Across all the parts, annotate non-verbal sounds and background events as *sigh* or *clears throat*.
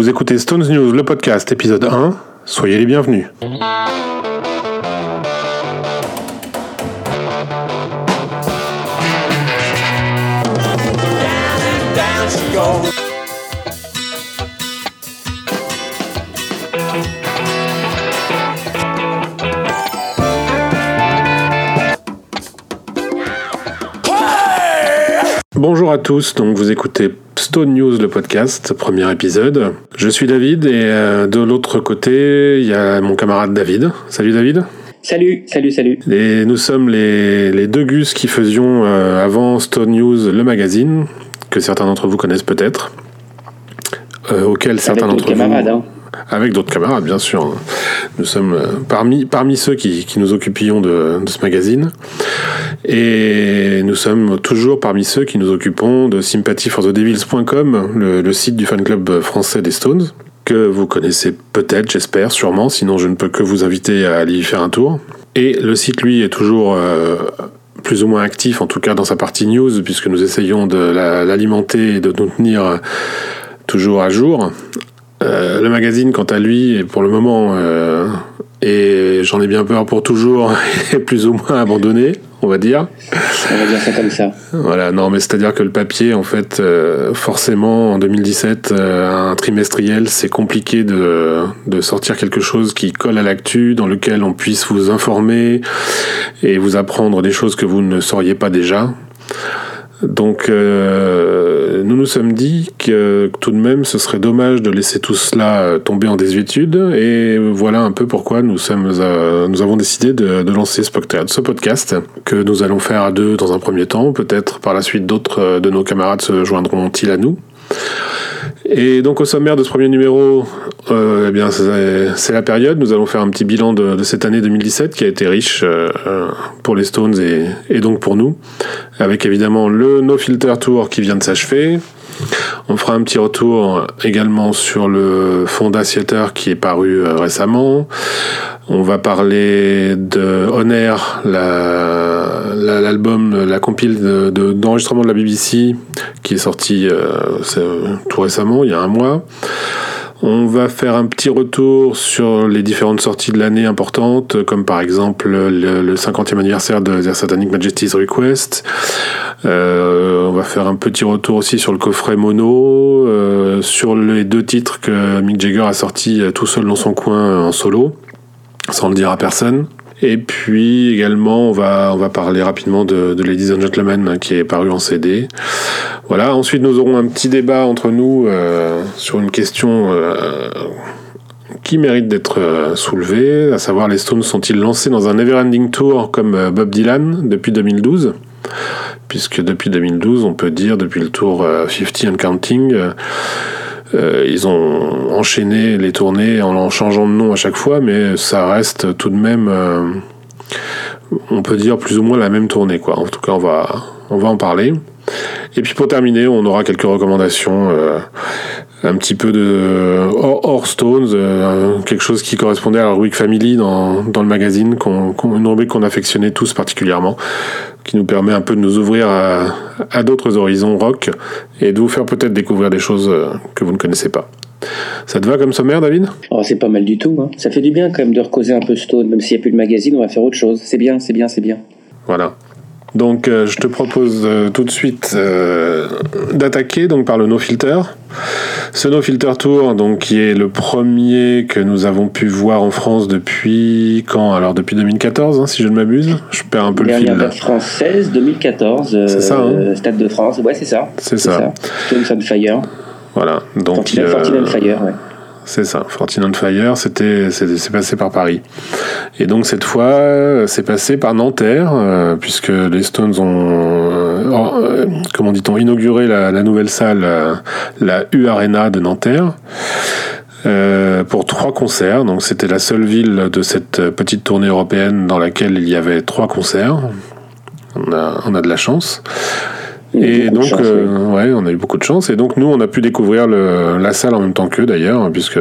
Vous écoutez Stones News, le podcast, épisode 1. Soyez les bienvenus. Bonjour à tous, donc vous écoutez Stone News, le podcast, premier épisode. Je suis David et euh, de l'autre côté, il y a mon camarade David. Salut David. Salut, salut, salut. Et nous sommes les, les deux gus qui faisions euh, avant Stone News, le magazine, que certains d'entre vous connaissent peut-être, euh, auquel certains d'entre vous... Hein. Avec d'autres camarades, bien sûr. Nous sommes euh, parmi, parmi ceux qui, qui nous occupions de, ce magazine. Et nous sommes toujours parmi ceux qui nous occupons de sympathyforthedevils.com, le, site du fan club français des Stones, que vous connaissez peut-être, j'espère, sûrement. Sinon, je ne peux que vous inviter à aller y faire un tour. Et le site, lui, est toujours... Euh, plus ou moins actif, en tout cas dans sa partie news, puisque nous essayons de l'alimenter et de nous tenir toujours à jour. Euh, le magazine, quant à lui, est pour le moment, euh, et j'en ai bien peur pour toujours, *laughs* est plus ou moins abandonné, on va dire. On va dire ça comme ça. Voilà, non, mais c'est-à-dire que le papier, en fait, euh, forcément, en 2017, euh, un trimestriel, c'est compliqué de, de sortir quelque chose qui colle à l'actu, dans lequel on puisse vous informer et vous apprendre des choses que vous ne sauriez pas déjà. Donc, euh, nous nous sommes dit que, tout de même, ce serait dommage de laisser tout cela tomber en désuétude. Et voilà un peu pourquoi nous, sommes, euh, nous avons décidé de, de lancer ce podcast que nous allons faire à deux dans un premier temps. Peut-être par la suite d'autres de nos camarades se joindront-ils à nous. Et donc au sommaire de ce premier numéro, euh, eh c'est la période. Nous allons faire un petit bilan de, cette année 2017 qui a été riche euh, pour les Stones et, donc pour nous, avec évidemment le No Filter Tour qui vient de s'achever. On fera un petit retour également sur le Fonda Theater qui est paru euh, récemment. On va parler de l'album, la, la, compile d'enregistrement de, la BBC qui est sorti euh, tout récemment, il y a un mois. On va faire un petit retour sur les différentes sorties de l'année importantes, comme par exemple le, le 50e anniversaire de The Satanic Majesty's Request. Euh, on va faire un petit retour aussi sur le coffret mono, euh, sur les deux titres que Mick Jagger a sortis tout seul dans son coin en solo, sans le dire à personne. Et puis également, on va, on va parler rapidement de, Ladies and Gentlemen qui est paru en CD. Voilà, ensuite nous aurons un petit débat entre nous euh, sur une question euh, qui mérite d'être euh, soulevée, à savoir les Stones sont-ils lancés dans un Neverending Tour comme Bob Dylan depuis 2012 Puisque depuis 2012, on peut dire, depuis le tour 50 and Counting, euh, ils ont enchaîné les tournées en, changeant de nom à chaque fois, mais ça reste tout de même, euh, on peut dire plus ou moins la même tournée, quoi. En tout cas, on va, on va en parler. Et puis pour terminer, on aura quelques recommandations, euh, un petit peu de hors, hors Stones, quelque chose qui correspondait à la rubrique Family dans, dans le magazine, une rubrique qu'on affectionnait tous particulièrement, qui nous permet un peu de nous ouvrir à, à d'autres horizons rock et de vous faire peut-être découvrir des choses que vous ne connaissez pas. Ça te va comme sommaire, David? Oh, C'est pas mal du tout. Hein. Ça fait du bien quand même de recauser un peu Stone, même s'il n'y a plus de magazine, on va faire autre chose. C'est bien, c'est bien, c'est bien. Voilà. Donc euh, je te propose euh, tout de suite euh, d'attaquer donc par le No Filter. Ce No Filter Tour, donc qui est le premier que nous avons pu voir en France depuis quand? Alors depuis 2014, hein, si je ne m'abuse. Je perds un peu le fil. Dernière française 2014. c'est ça. Hein? Stade de France. Ouais, c'est ça. C'est ça. On Fire. Voilà. Donc. Fortune Fire. Ouais. C'est ça, Fortune on Fire, c'était, c'est passé par Paris. Et donc cette fois, c'est passé par Nanterre, euh, puisque les Stones ont, euh, comment dit-on, inauguré la, nouvelle salle, euh, la U Arena de Nanterre. Euh, pour trois concerts, donc c'était la seule ville de cette petite tournée européenne dans laquelle il y avait trois concerts. On a, on a de la chance. Et donc, chance, euh, oui. ouais, on a eu beaucoup de chance. Et donc, nous, on a pu découvrir le, la salle en même temps qu'eux, d'ailleurs, puisque,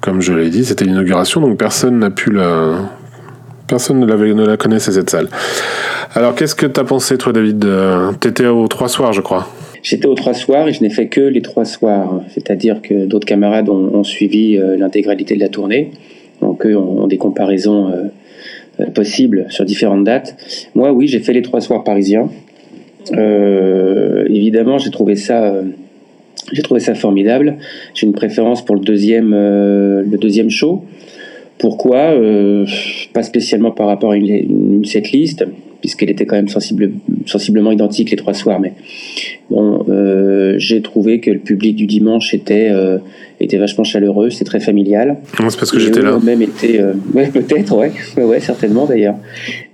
comme je l'ai dit, c'était l'inauguration, donc personne n'a pu la. Personne ne, ne la connaissait, cette salle. Alors, qu'est-ce que tu as pensé, toi, David T'étais aux trois soirs, je crois. J'étais aux trois soirs et je n'ai fait que les trois soirs. C'est-à-dire que d'autres camarades ont, suivi l'intégralité de la tournée. Donc eux ont, des comparaisons possibles sur différentes dates. Moi, oui, j'ai fait les trois soirs parisiens. Évidemment, j'ai trouvé ça j'ai trouvé ça formidable. J'ai une préférence pour le deuxième, euh, show. Pourquoi? Euh, Pas spécialement par rapport à une, une puisqu'elle était quand même sensible, sensiblement identique les trois soirs. Mais bon, euh, j'ai trouvé que le public du dimanche était, était vachement chaleureux, c'est très familial. c'est parce que j'étais là. Même ouais, peut-être, ouais, ouais, certainement d'ailleurs.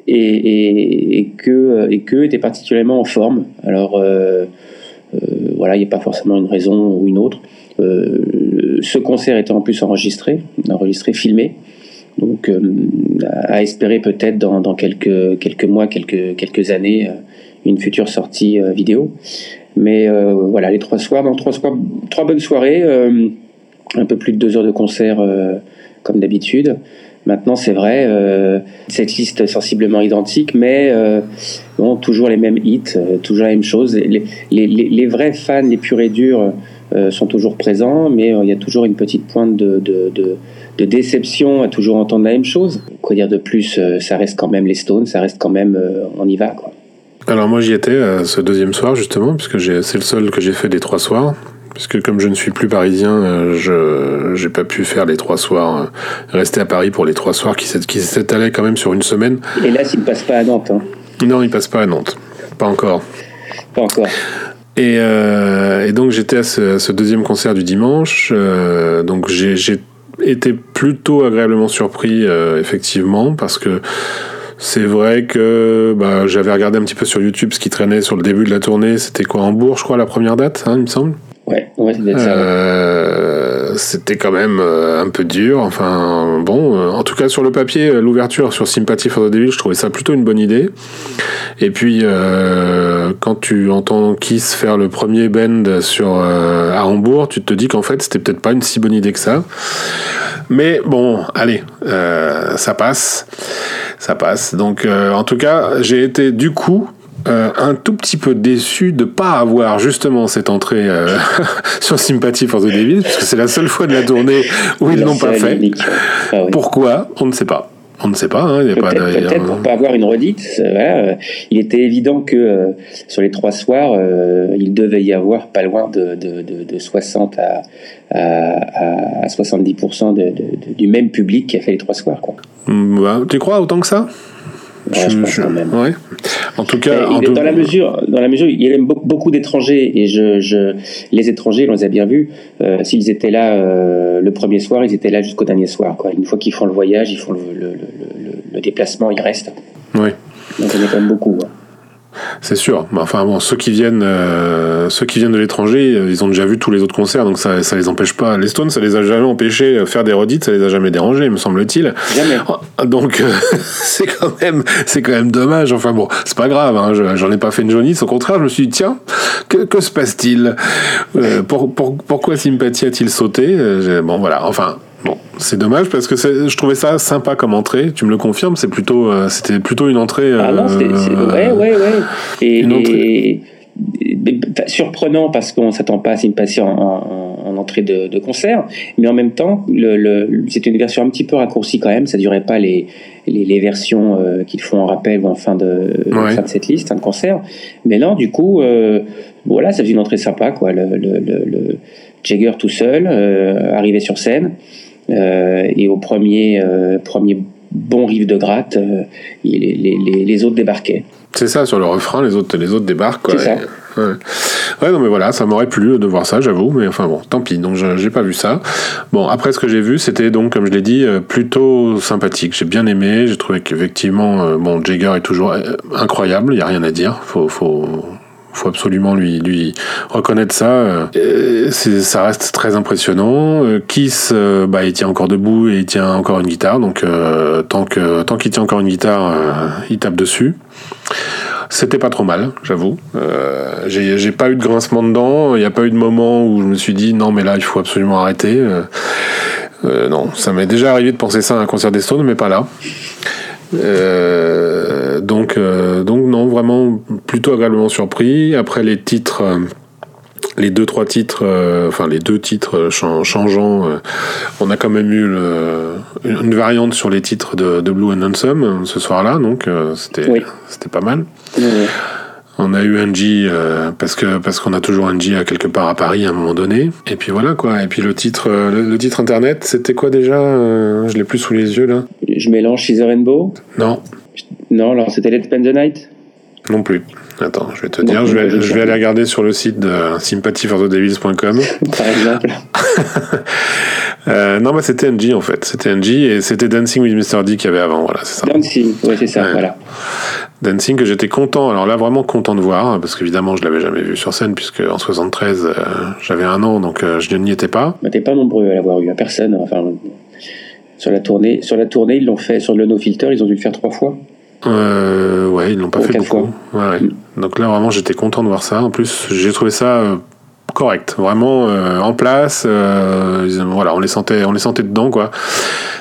Et, et, et, que, et que était particulièrement en forme. Alors euh, voilà, il n'y a pas forcément une raison ou une autre. Euh, ce concert était en plus enregistré, enregistré, filmé. Donc, euh, à espérer peut-être dans, quelques, mois, quelques, années, une future sortie vidéo. Mais voilà, les trois soirs, dans trois, bonnes soirées, un peu plus de deux heures de concert comme d'habitude. Maintenant, c'est vrai, euh, cette liste sensiblement identique, mais euh, bon, toujours les mêmes hits, euh, toujours la même chose. Les, vrais fans, les purs et durs, euh, sont toujours présents, mais il y a toujours une petite pointe de, de, déception à toujours entendre la même chose. Quoi dire de plus Ça reste quand même les Stones, ça reste quand même, on y va, quoi. Alors moi j'y étais ce deuxième soir justement, puisque c'est le seul que j'ai fait des trois soirs puisque comme je ne suis plus parisien, euh, je j'ai pas pu faire les trois soirs, euh, rester à Paris pour les trois soirs qui s'étalaient quand même sur une semaine. Et là, il ne passe pas à Nantes. Hein. Non, il passe pas à Nantes, pas encore. Pas encore. Et, euh, et donc j'étais à, ce, deuxième concert du dimanche, donc j'ai été plutôt agréablement surpris effectivement parce que c'est vrai que bah, j'avais regardé un petit peu sur YouTube ce qui traînait sur le début de la tournée. C'était quoi, Hambourg, je crois, la première date, hein, il me semble? Ouais, ouais, euh, C'était quand même euh, un peu dur. Enfin, bon, euh, en tout cas sur le papier, l'ouverture sur Sympathy for the Devil, je trouvais ça plutôt une bonne idée. Et puis, quand tu entends Kiss faire le premier bend sur à Hambourg, tu te dis qu'en fait, c'était peut-être pas une si bonne idée que ça. Mais bon, allez, ça passe, ça passe. Donc, en tout cas, j'ai été du coup euh, un tout petit peu déçu de pas avoir justement cette entrée euh, *laughs* sur Sympathy for the Devil, puisque c'est la seule fois de la tournée où ils l'ont pas fait. Ah Pourquoi? On ne sait pas. On ne sait pas. Hein, peut-être peut pour pas avoir une redite. Euh, il était évident que sur les trois soirs, il devait y avoir pas loin de, de, de, 60 à, à, à 70% du même public qui a fait les trois soirs. Quoi. Bah, tu crois autant que ça? Ouais, En tout cas, dans la mesure, dans la mesure, il y a beaucoup d'étrangers et je, je, les étrangers, on les a bien vus. Euh, s'ils étaient là euh, le premier soir, ils étaient là jusqu'au dernier soir. Quoi. Une fois qu'ils font le voyage, ils font le, le, le, déplacement, ils restent. Oui. Donc on est quand même beaucoup. C'est sûr. Enfin bon, ceux qui viennent, euh, ceux qui viennent de l'étranger, euh, ils ont déjà vu tous les autres concerts, donc ça, ça les empêche pas. Les Stones, ça les a jamais empêchés de faire des redites, ça les a jamais dérangés, me semble-t-il. *laughs* Donc euh, *laughs* c'est quand même, c'est quand même dommage. Enfin bon, c'est pas grave. Hein, j'en ai pas fait une jaunisse. Au contraire, je me suis dit tiens, que, que se passe-t-il? Pour, pour, Pourquoi Sympathie a-t-il sauté? Bon voilà. Enfin. Bon, c'est dommage parce que je trouvais ça sympa comme entrée. Tu me le confirmes, c'est plutôt, euh, c'était plutôt une entrée. ah non, c'est, euh, ouais, ouais, ouais. Et, surprenant parce qu'on s'attend pas à une passion en, en, entrée de, concert, mais en même temps, le, c'était une version un petit peu raccourcie quand même. Ça durait pas les, les, versions euh, qu'ils font en rappel ou en fin de, fin de cette liste, fin de concert. Mais là, du coup, voilà, ça faisait une entrée sympa, quoi. Le, le, Jagger tout seul, arrivé sur scène. Euh, et au premier, euh, premier bon rive de gratte, euh, les, les, les, autres débarquaient. C'est ça, sur le refrain, les autres, les autres débarquent. C'est ça. Ouais. ouais. non mais voilà, ça m'aurait plu de voir ça, j'avoue, mais enfin bon, tant pis, donc j'ai pas vu ça. Bon, après ce que j'ai vu, c'était donc, comme je l'ai dit, plutôt sympathique. J'ai bien aimé, j'ai trouvé qu'effectivement, bon, Jagger est toujours incroyable, il y a rien à dire, faut, faut, faut absolument lui, reconnaître ça. Euh, ça reste très impressionnant. Euh, Kiss, euh, bah, il tient encore debout et il tient encore une guitare. Donc tant tant qu'il tient encore une guitare, il tape dessus. C'était pas trop mal, j'avoue. J'ai pas eu de grincement dedans. Il n'y a pas eu de moment où je me suis dit non mais là il faut absolument arrêter. non, ça m'est déjà arrivé de penser ça à un concert des Stones, mais pas là. Euh, donc, euh, donc non, vraiment plutôt agréablement surpris. Après les titres, euh, les deux trois titres, enfin les deux titres changeants, on a quand même eu une variante sur les titres de, Blue and Handsome ce soir-là, donc c'était c'était pas mal. On a eu Angie euh, parce que parce qu'on a toujours Angie à quelque part à Paris à un moment donné. Et puis voilà quoi. Et puis le titre euh, le, titre internet, c'était quoi déjà euh, Je l'ai plus sous les yeux là. Je mélange She's a Rainbow. Non. Non, alors c'était Let's Spend the Night. Non plus. Attends, je vais te dire, je vais, je vais aller regarder sur le site de sympathyforthedevils.com. *laughs* Par exemple. *laughs* non, bah c'était NG en fait. C'était NG et c'était Dancing with Mr. D qu'il y avait avant. Voilà, c'est ça. Dancing, ouais, c'est ça, voilà. Dancing que j'étais content, alors là vraiment content de voir, parce qu'évidemment je l'avais jamais vu sur scène, puisque en 73 euh, j'avais un an, donc euh, je n'y étais pas. Mais t'es pas nombreux à l'avoir eu, à personne. Enfin, sur la tournée, sur la tournée ils l'ont fait sur le No Filter, ils ont dû le faire trois fois. Euh, ouais, ils l'ont pas fait beaucoup. Ouais, mm. Donc là vraiment j'étais content de voir ça. En plus j'ai trouvé ça euh, correct, vraiment en place. voilà, on les sentait, on les sentait dedans quoi.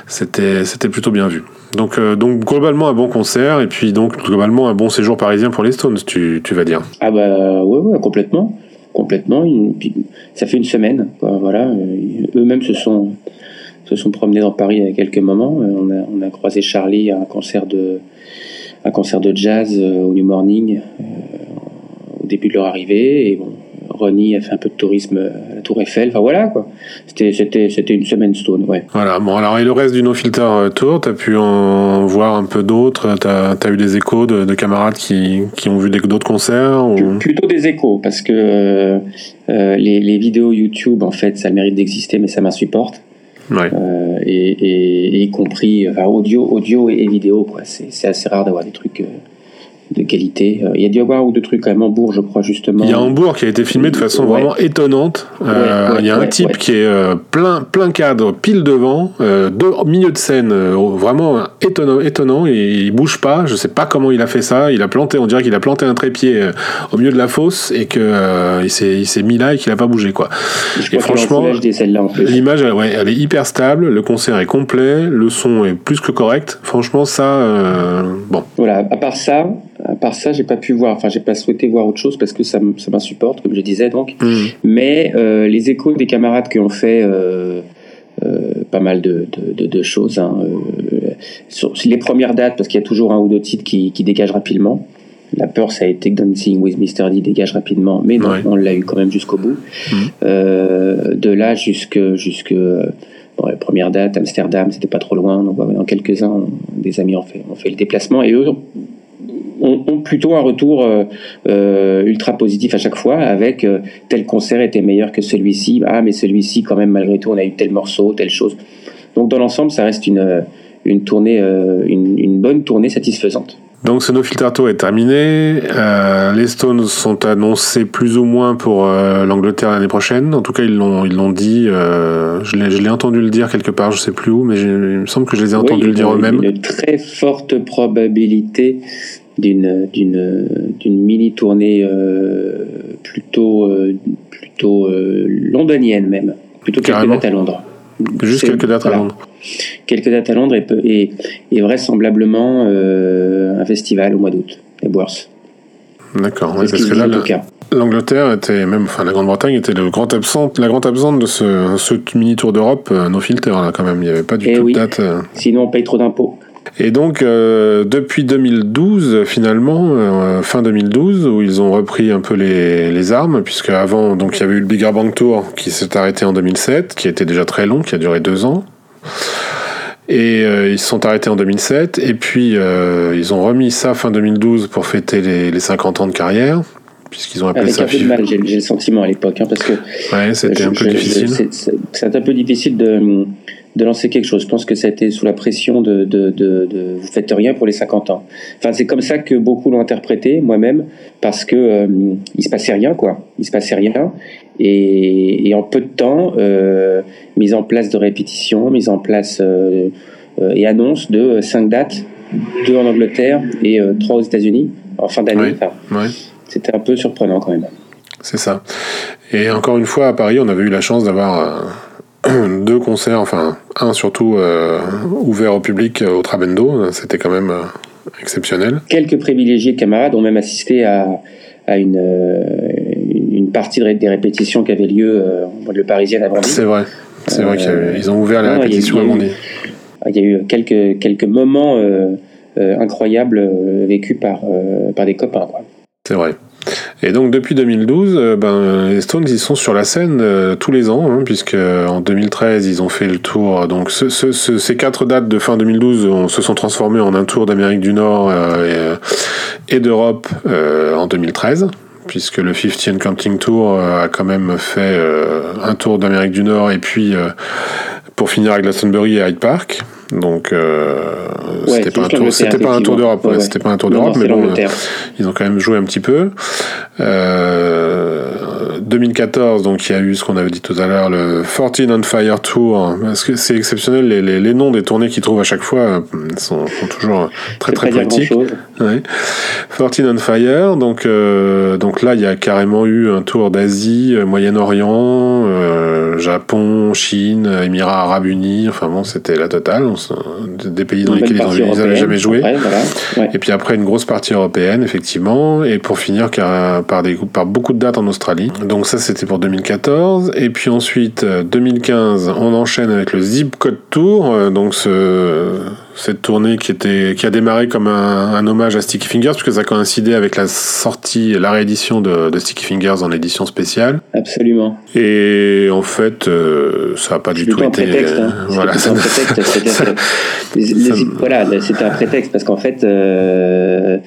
C'était, c'était plutôt bien vu. Donc, euh, donc globalement un bon concert et puis donc globalement un bon séjour parisien pour les Stones, tu, tu vas dire. Ah bah ouais, complètement, complètement. Ça fait une semaine, voilà. Euh, eux-mêmes se sont se sont promenés dans Paris à quelques moments. Euh, on a, on a croisé Charlie à un concert de un concert de jazz au New Morning au début de leur arrivée et bon, Ronnie a fait un peu de tourisme à la Tour Eiffel. Enfin voilà quoi. C'était, c'était, c'était une semaine Stone, ouais. Voilà, bon alors et le reste du No Filter euh, Tour, t'as pu en voir un peu d'autres T'as as eu des échos de, camarades qui, qui, ont vu d'autres concerts Plutôt des échos, parce que euh, euh, les, les, vidéos YouTube, en fait, ça mérite d'exister, mais ça m'insupporte. Ouais. et, et, y compris enfin, audio, audio et, vidéo, quoi. C'est, c'est assez rare d'avoir des trucs de qualité. Euh, il y a dû y avoir ou deux trucs à Hambourg, je crois, justement. Il y a Hambourg qui a été filmé de façon vraiment étonnante. Euh, il y a un type qui est euh, plein, plein cadre, pile devant, au milieu de scène, vraiment étonnant, étonnant. Et il bouge pas. Je sais pas comment il a fait ça. Il a planté, on dirait qu'il a planté un trépied au milieu de la fosse et que il s'est, il s'est mis là et qu'il a pas bougé quoi. et franchement, l'image, ouais, elle est hyper stable. Le concert est complet, le son est plus que correct. Franchement, ça, bon. Voilà. À part ça, à part ça, j'ai pas pu voir, enfin, j'ai pas souhaité voir autre chose parce que ça, ça m'insupporte, comme je disais donc. Mm. Mais euh, les échos des camarades qui ont fait euh, euh, pas mal de, de, de, choses, hein, sur les premières dates, parce qu'il y a toujours un ou deux titres qui, qui dégagent rapidement. La peur, ça a été que Dancing with Mr. D dégage rapidement, mais non, on l'a eu quand même jusqu'au bout. Mm. de là jusque, jusque bon, la première date, Amsterdam, c'était pas trop loin. Donc, dans quelques-uns, des amis ont fait, ont fait le déplacement et eux ont, plutôt un retour euh, euh, ultra positif à chaque fois avec euh, tel concert était meilleur que celui-ci. Ah, mais celui-ci, quand même, malgré tout, on a eu tel morceau, telle chose. Donc, dans l'ensemble, ça reste une, une tournée, une, une bonne tournée satisfaisante. Donc ce No Filter Tour est terminé. les Stones sont annoncés plus ou moins pour l'Angleterre l'année prochaine. En tout cas, ils l'ont ils l'ont dit. je l'ai entendu le dire quelque part, je sais plus où, mais il me semble que je les ai entendus le dire eux-mêmes. Une très forte probabilité d'une d'une d'une mini tournée euh, plutôt euh, plutôt euh, londonienne même plutôt dates à Londres juste quelques dates à Londres. Quelques dates à Londres et, et, et vraisemblablement un festival au mois d'août les Worth d'accord parce que là l'Angleterre était même enfin la Grande-Bretagne était le grand absente la grande absente de ce, ce mini tour d'Europe nos filters là quand même. Il n'y avait pas du et eh tout de date sinon on paye trop d'impôts et donc, euh, depuis 2012, finalement, euh, fin 2012, où ils ont repris un peu les, les armes, puisque avant, donc, il y avait eu le Bigger Bank Tour qui s'est arrêté en 2007, qui était déjà très long, qui a duré deux ans. Et euh, ils se sont arrêtés en 2007, et puis ils ont remis ça fin 2012 pour fêter les, les 50 ans de carrière, puisqu'ils ont appelé Avec ça. Un peu de mal, j'ai le sentiment à l'époque, hein, parce que. Ouais, c'était un peu difficile. C'est un peu difficile de de lancer quelque chose. Je pense que ça a été sous la pression de, de, de, de vous faites rien pour les 50 ans. Enfin, c'est comme ça que beaucoup l'ont interprété, moi-même, parce que euh, il se passait rien, quoi. Il se passait rien, et, et en peu de temps, euh, mise en place de répétitions, mise en place euh, euh et annonce de cinq dates, deux en Angleterre et euh, trois aux États-Unis en fin d'année. Ouais, C'était un peu surprenant quand même. C'est ça. Et encore une fois, à Paris, on avait eu la chance d'avoir *clears throat* deux concerts, enfin un surtout euh, ouvert au public euh, au Trabendo, c'était quand même euh, exceptionnel. Quelques privilégiés camarades ont même assisté à, à une, une, partie des répétitions qui avaient lieu en banlieue parisienne avant. C'est vrai. C'est vrai qu'ils ont ouvert les répétitions avant. Il y a eu quelques, quelques moments incroyables vécus par, par des copains. C'est vrai. Et donc depuis 2012, euh, ben, les Stones ils sont sur la scène euh, tous les ans, hein, puisque en 2013 ils ont fait le tour. Donc ces quatre dates de fin 2012 se sont transformées en un tour d'Amérique du Nord euh, et, d'Europe en 2013 puisque le 50 Counting Tour a quand même fait un tour d'Amérique du Nord et puis pour finir à Glastonbury et Hyde Park. Donc euh, c'était pas, un tour, c'était pas un tour d'Europe, c'était pas un tour d'Europe, mais bon, euh, ils ont quand même joué un petit peu. Euh, 2014, donc il y a eu ce qu'on avait dit tout à l'heure, le 14 on Fire Tour. Parce que c'est exceptionnel, les, les, les, noms des tournées qu'ils trouvent à chaque fois euh, sont, sont toujours très très poétiques. Ouais. 14 on Fire, donc euh, donc là il y a carrément eu un tour d'Asie, Moyen-Orient, euh, Japon, Chine, Émirats Arabes Unis. Enfin bon, c'était la totale des pays dans lesquels ils n'avaient jamais joué. Et puis après, une grosse partie européenne, effectivement. Et pour finir, par, des, par beaucoup de dates en Australie. Donc ça, c'était pour 2014. Et puis ensuite, 2015, euh, on enchaîne avec le Zip Code Tour. Euh, donc ce cette tournée qui, était, qui a démarré comme un, hommage à Sticky Fingers, puisque ça coïncidait avec la sortie, la réédition de, Sticky Fingers en édition spéciale. Absolument. Et en fait, euh, ça n'a pas du tout été. Prétexte, hein. Voilà, un *laughs* prétexte. voilà, c'était un prétexte parce qu'en fait, euh,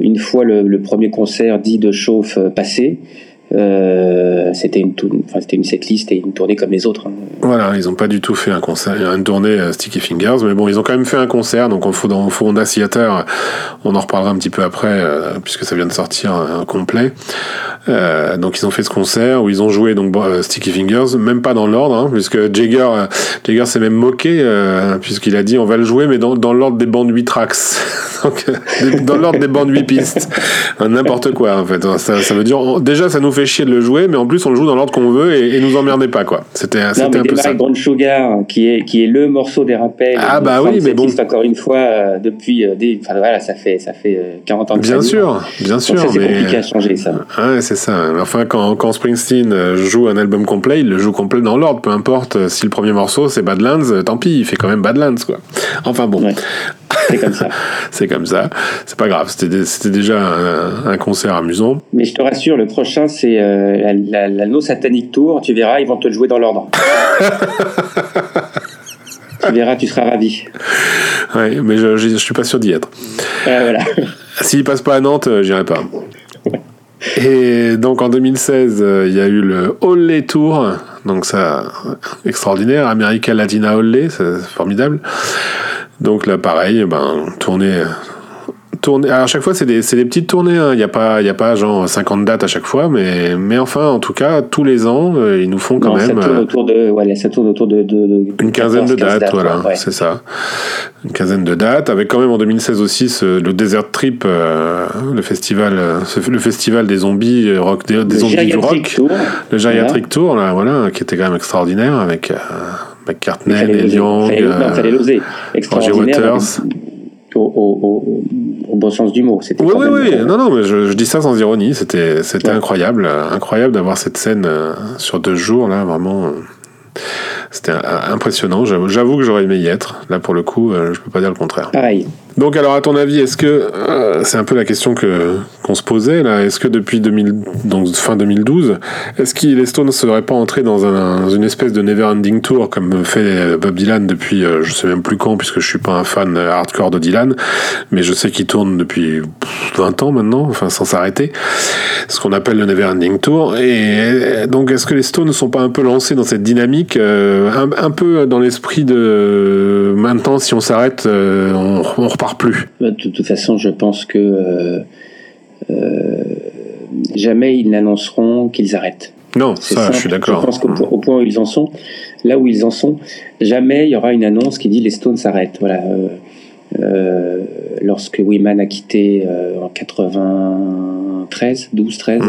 une fois le, le, premier concert dit de chauffe passé, euh, c'était une, enfin, c'était une setlist et une tournée comme les autres. Hein. Voilà, ils n'ont pas du tout fait un concert, une tournée euh, Sticky Fingers, mais bon, ils ont quand même fait un concert. Donc, on dans Fonda Theater, on en reparlera un petit peu après, euh, puisque ça vient de sortir un complet. Donc, ils ont fait ce concert où ils ont joué donc Sticky Fingers, même pas dans l'ordre, hein, puisque Jagger, Jagger s'est même moqué, puisqu'il a dit on va le jouer, mais dans, dans l'ordre des bandes 8 tracks. *laughs* dans l'ordre des bandes 8 pistes. N'importe quoi, en fait. Ça, ça veut dire, déjà, ça nous fait chier de le jouer, mais en plus on le joue dans l'ordre qu'on veut et, nous emmerdez pas quoi. C'était un peu ça. Grand Sugar, qui est qui est le morceau des rappels. Ah bah oui, mais bon. Encore une fois, euh, depuis euh, des, enfin voilà, ça fait ça fait 40 euh, ans. Que bien sûr, bien sûr. C'est compliqué à changer ça. Ouais, c'est ça. Enfin, quand, quand Springsteen joue un album complet, il le joue complet dans l'ordre, peu importe si le premier morceau c'est Badlands, tant pis, il fait quand même Badlands quoi. Enfin bon. C'est comme ça. *laughs* c'est comme ça. C'est pas grave. C'était déjà un, concert amusant. Mais je te rassure, le prochain, c'est euh, la, la, No Satanic Tour. Tu verras, ils vont te le jouer dans l'ordre. *laughs* tu verras, tu seras ravi. Ouais, mais je, je, suis pas sûr d'y être. Euh, voilà. *laughs* S'il passe pas à Nantes, euh, j'irai pas. Et donc en 2016, il y a eu le Olé Tour, donc ça extraordinaire, America Latina Olé, c'est formidable. Donc là, pareil, ben, tournée. Tournée. à chaque fois, c'est des, des, petites tournées. Hein. Il n'y a, pas, y a pas genre 50 dates à chaque fois, mais, mais enfin, en tout cas, tous les ans, euh, ils nous font quand même. Ça tourne autour de. Ouais, ça tourne autour de. de, une quinzaine de dates, voilà, c'est ça. Une quinzaine de dates, avec quand même en 2016 aussi ce, le Desert Trip, euh, le, festival, euh, le festival des zombies, rock, des, zombies du rock. Tour. Le Geriatric Tour, là, voilà, qui était quand même extraordinaire avec. McCartney, Neil Young, fallait, l'oser. Extraordinaire. Au, au, au, bon sens du mot. C'était oui, oui, oui. Non, non, mais je, je, dis ça sans ironie. C'était, c'était ouais. incroyable, incroyable d'avoir cette scène euh, sur deux jours là, vraiment. Euh, c'était impressionnant. J'avoue que j'aurais aimé y être. Là, pour le coup, euh, je peux pas dire le contraire. Pareil. Donc, alors, à ton avis, est-ce que euh, c'est un peu la question que qu'on se posait là Est-ce que depuis 2000, donc fin 2012, est-ce que les Stones ne seraient pas entrés dans, un, une espèce de never-ending tour comme fait Bob Dylan depuis euh, je sais même plus quand puisque je suis pas un fan hardcore de Dylan, mais je sais qu'il tourne depuis 20 ans maintenant, enfin sans s'arrêter, ce qu'on appelle le never-ending tour. Et donc, est-ce que les Stones ne sont pas un peu lancés dans cette dynamique un, peu dans l'esprit de maintenant, si on s'arrête, euh, on, on, repart plus. Bah, de toute façon, je pense que euh, euh, jamais ils n'annonceront qu'ils arrêtent. Non, ça, je suis d'accord. Je pense qu'au point où ils en sont, là où ils en sont, jamais il y aura une annonce qui dit les Stones s'arrêtent. Voilà. Euh, lorsque Wiman a quitté en 93, 12, 13,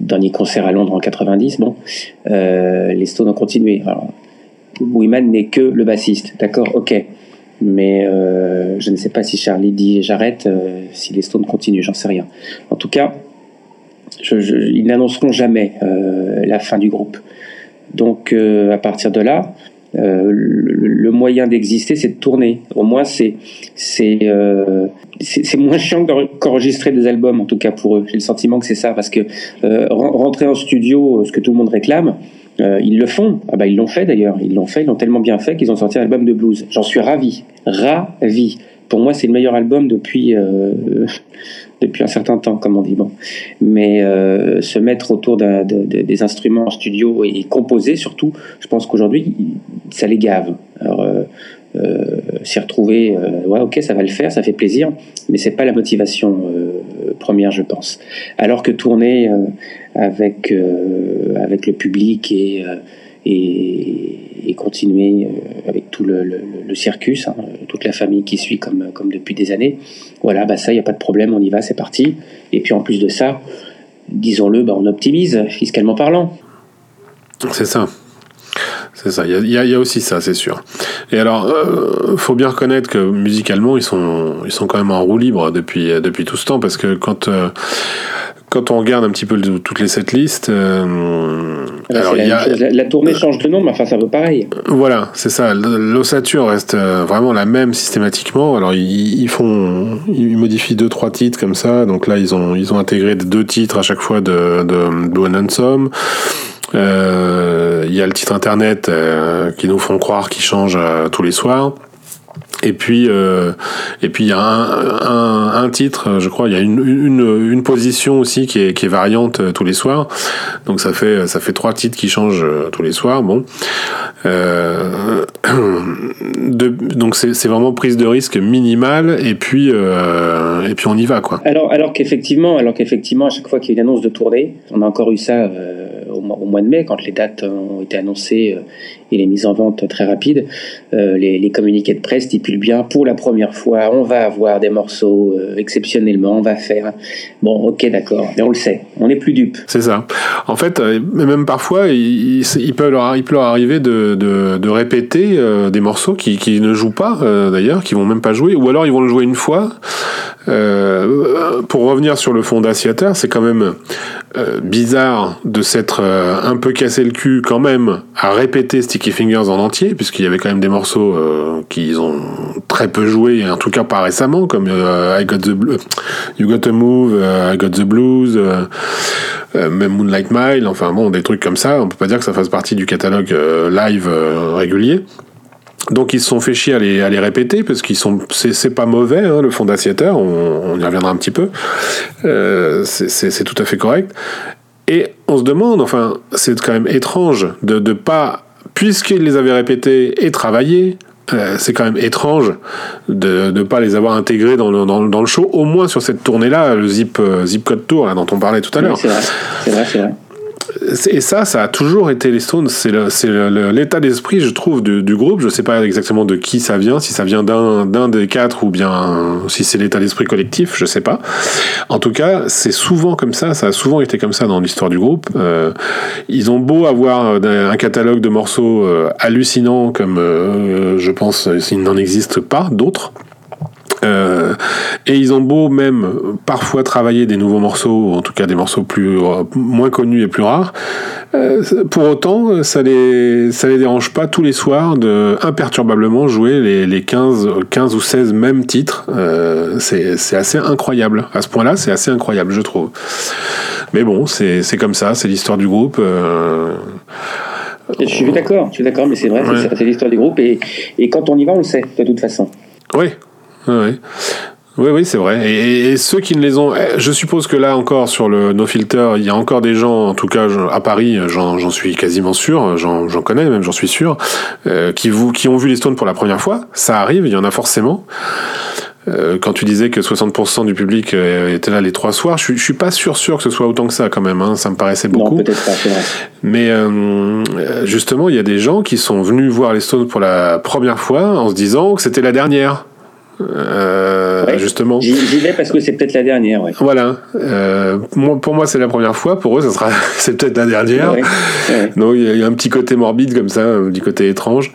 dernier concert à Londres en 90, bon, les Stones ont continué. Alors, Wiman n'est que le bassiste, d'accord, ok. Mais euh, je ne sais pas si Charlie dit j'arrête, euh, si les Stones continuent, j'en sais rien. En tout cas, ils n'annonceront jamais la fin du groupe. Donc à partir de là, le, moyen d'exister, c'est de tourner. Au moins, c'est c'est moins chiant qu'enregistrer des albums, en tout cas pour eux. J'ai le sentiment que c'est ça, parce que rentrer en studio, ce que tout le monde réclame, euh, ils le font. Ah bah ils l'ont fait d'ailleurs. Ils l'ont fait. Ils l'ont tellement bien fait qu'ils ont sorti un album de blues. J'en suis ravi, ravi. Pour moi, c'est le meilleur album depuis euh, *laughs* depuis un certain temps, comme on dit. Bon, mais euh, se mettre autour des instruments en studio et, composer surtout, je pense qu'aujourd'hui, ça les gave. S'y retrouver, ouais, ok, ça va le faire, ça fait plaisir, mais c'est pas la motivation première, je pense. Alors que tourner avec, euh, avec le public et, euh, et, continuer euh, avec tout le, le, circus, hein, toute la famille qui suit comme, comme depuis des années. Voilà, bah ça, il n'y a pas de problème, on y va, c'est parti. Et puis en plus de ça, disons-le, bah on optimise, fiscalement parlant. C'est ça. C'est ça, il y, y a, aussi ça, c'est sûr. Et alors, euh, faut bien reconnaître que musicalement, ils sont, ils sont quand même en roue libre depuis, depuis tout ce temps, parce que quand, quand on regarde un petit peu toutes les setlists, euh, alors la, tournée change de nom, mais enfin ça vaut pareil. Voilà, c'est ça. L'ossature reste euh, vraiment la même systématiquement. Alors ils, font, ils modifient deux trois titres comme ça. Donc là ils ont ils ont intégré deux titres à chaque fois de de Blue and euh, Il y a le titre internet euh, qui nous font croire qu'il change tous les soirs. Et puis, euh, et puis il y a un, titre, je crois, il y a une, une, position aussi qui est, qui est variante euh, tous les soirs. Donc ça fait, ça fait trois titres qui changent euh, tous les soirs. Bon, *clears throat* donc c'est vraiment prise de risque minimale. Et puis, et puis on y va quoi. Alors, alors qu'effectivement, alors qu'effectivement, à chaque fois qu'il y a une annonce de tournée, on a encore eu ça au, mois de mai quand les dates ont été annoncées et les mises en vente très rapides, euh, les, communiqués de presse stipulent bien pour la première fois, on va avoir des morceaux euh, exceptionnellement, on va faire. Bon, ok, d'accord, mais on le sait, on n'est plus dupe. C'est ça. En fait, euh, même parfois, il, peut, leur, arriver de, répéter des morceaux qui, ne jouent pas, d'ailleurs, qui vont même pas jouer, ou alors ils vont le jouer une fois. pour revenir sur le fond d'Assiater, c'est quand même bizarre de s'être un peu cassé le cul quand même à répéter Sticky Fingers en entier, puisqu'il y avait quand même des morceaux euh, qu'ils ont très peu joué, en tout cas pas récemment, comme euh, I Got the Blue, You Got to Move, euh, I Got the Blues, même Moonlight Mile, enfin bon, des trucs comme ça. On peut pas dire que ça fasse partie du catalogue live régulier. Donc ils se sont fait chier à les, à les répéter parce qu'ils sont c'est pas mauvais hein, le fond d'assiéteur on, on, y reviendra un petit peu euh, c'est tout à fait correct et on se demande enfin c'est quand même étrange de ne pas puisqu'ils les avaient répétés et travaillés, euh, c'est quand même étrange de ne pas les avoir intégrés dans le, dans, dans le, show, au moins sur cette tournée-là, le Zip, euh, Zip Code Tour là, dont on parlait tout à l'heure. c'est vrai, c'est vrai, c'est vrai et ça, ça a toujours été les Stones. C'est l'état d'esprit, je trouve, du, groupe. Je sais pas exactement de qui ça vient, si ça vient d'un des quatre ou bien si c'est l'état d'esprit collectif, je sais pas. En tout cas, c'est souvent comme ça. Ça a souvent été comme ça dans l'histoire du groupe. Euh, ils ont beau avoir un catalogue de morceaux euh, hallucinants, comme euh, je pense s'il n'en existe pas d'autres. Euh, et ils ont beau même parfois travailler des nouveaux morceaux, en tout cas des morceaux plus moins connus et plus rares. Euh, pour autant, ça les ça les dérange pas tous les soirs de imperturbablement jouer les, les 15 15 ou 16 mêmes titres. Euh, c'est assez incroyable. À ce point-là, c'est assez incroyable, je trouve. Mais bon, c'est comme ça, c'est l'histoire du groupe. Euh, je suis d'accord, je suis d'accord, mais c'est vrai, c'est l'histoire du groupe et, et quand on y va, on le sait de toute façon. Oui, oui. Oui, oui, c'est vrai. Et, ceux qui ne les ont, eh, je suppose que là encore sur le No Filter, il y a encore des gens, en tout cas à Paris, j'en suis quasiment sûr, j'en connais même, j'en suis sûr, euh, qui, vous, qui ont vu les Stones pour la première fois. Ça arrive, il y en a forcément. Euh, quand tu disais que 60% du public euh, était là les trois soirs, je, je suis pas sûr sûr que ce soit autant que ça quand même. Hein, ça me paraissait beaucoup. Non, peut-être pas. Mais euh, justement, il y a des gens qui sont venus voir les Stones pour la première fois en se disant que c'était la dernière. Euh, justement. J'y vais parce que c'est peut-être la dernière. Ouais. Voilà. Euh, pour moi, c'est la première fois. Pour eux, ça sera, *laughs* c'est peut-être la dernière. Donc, il y, a un petit côté morbide comme ça, du côté étrange.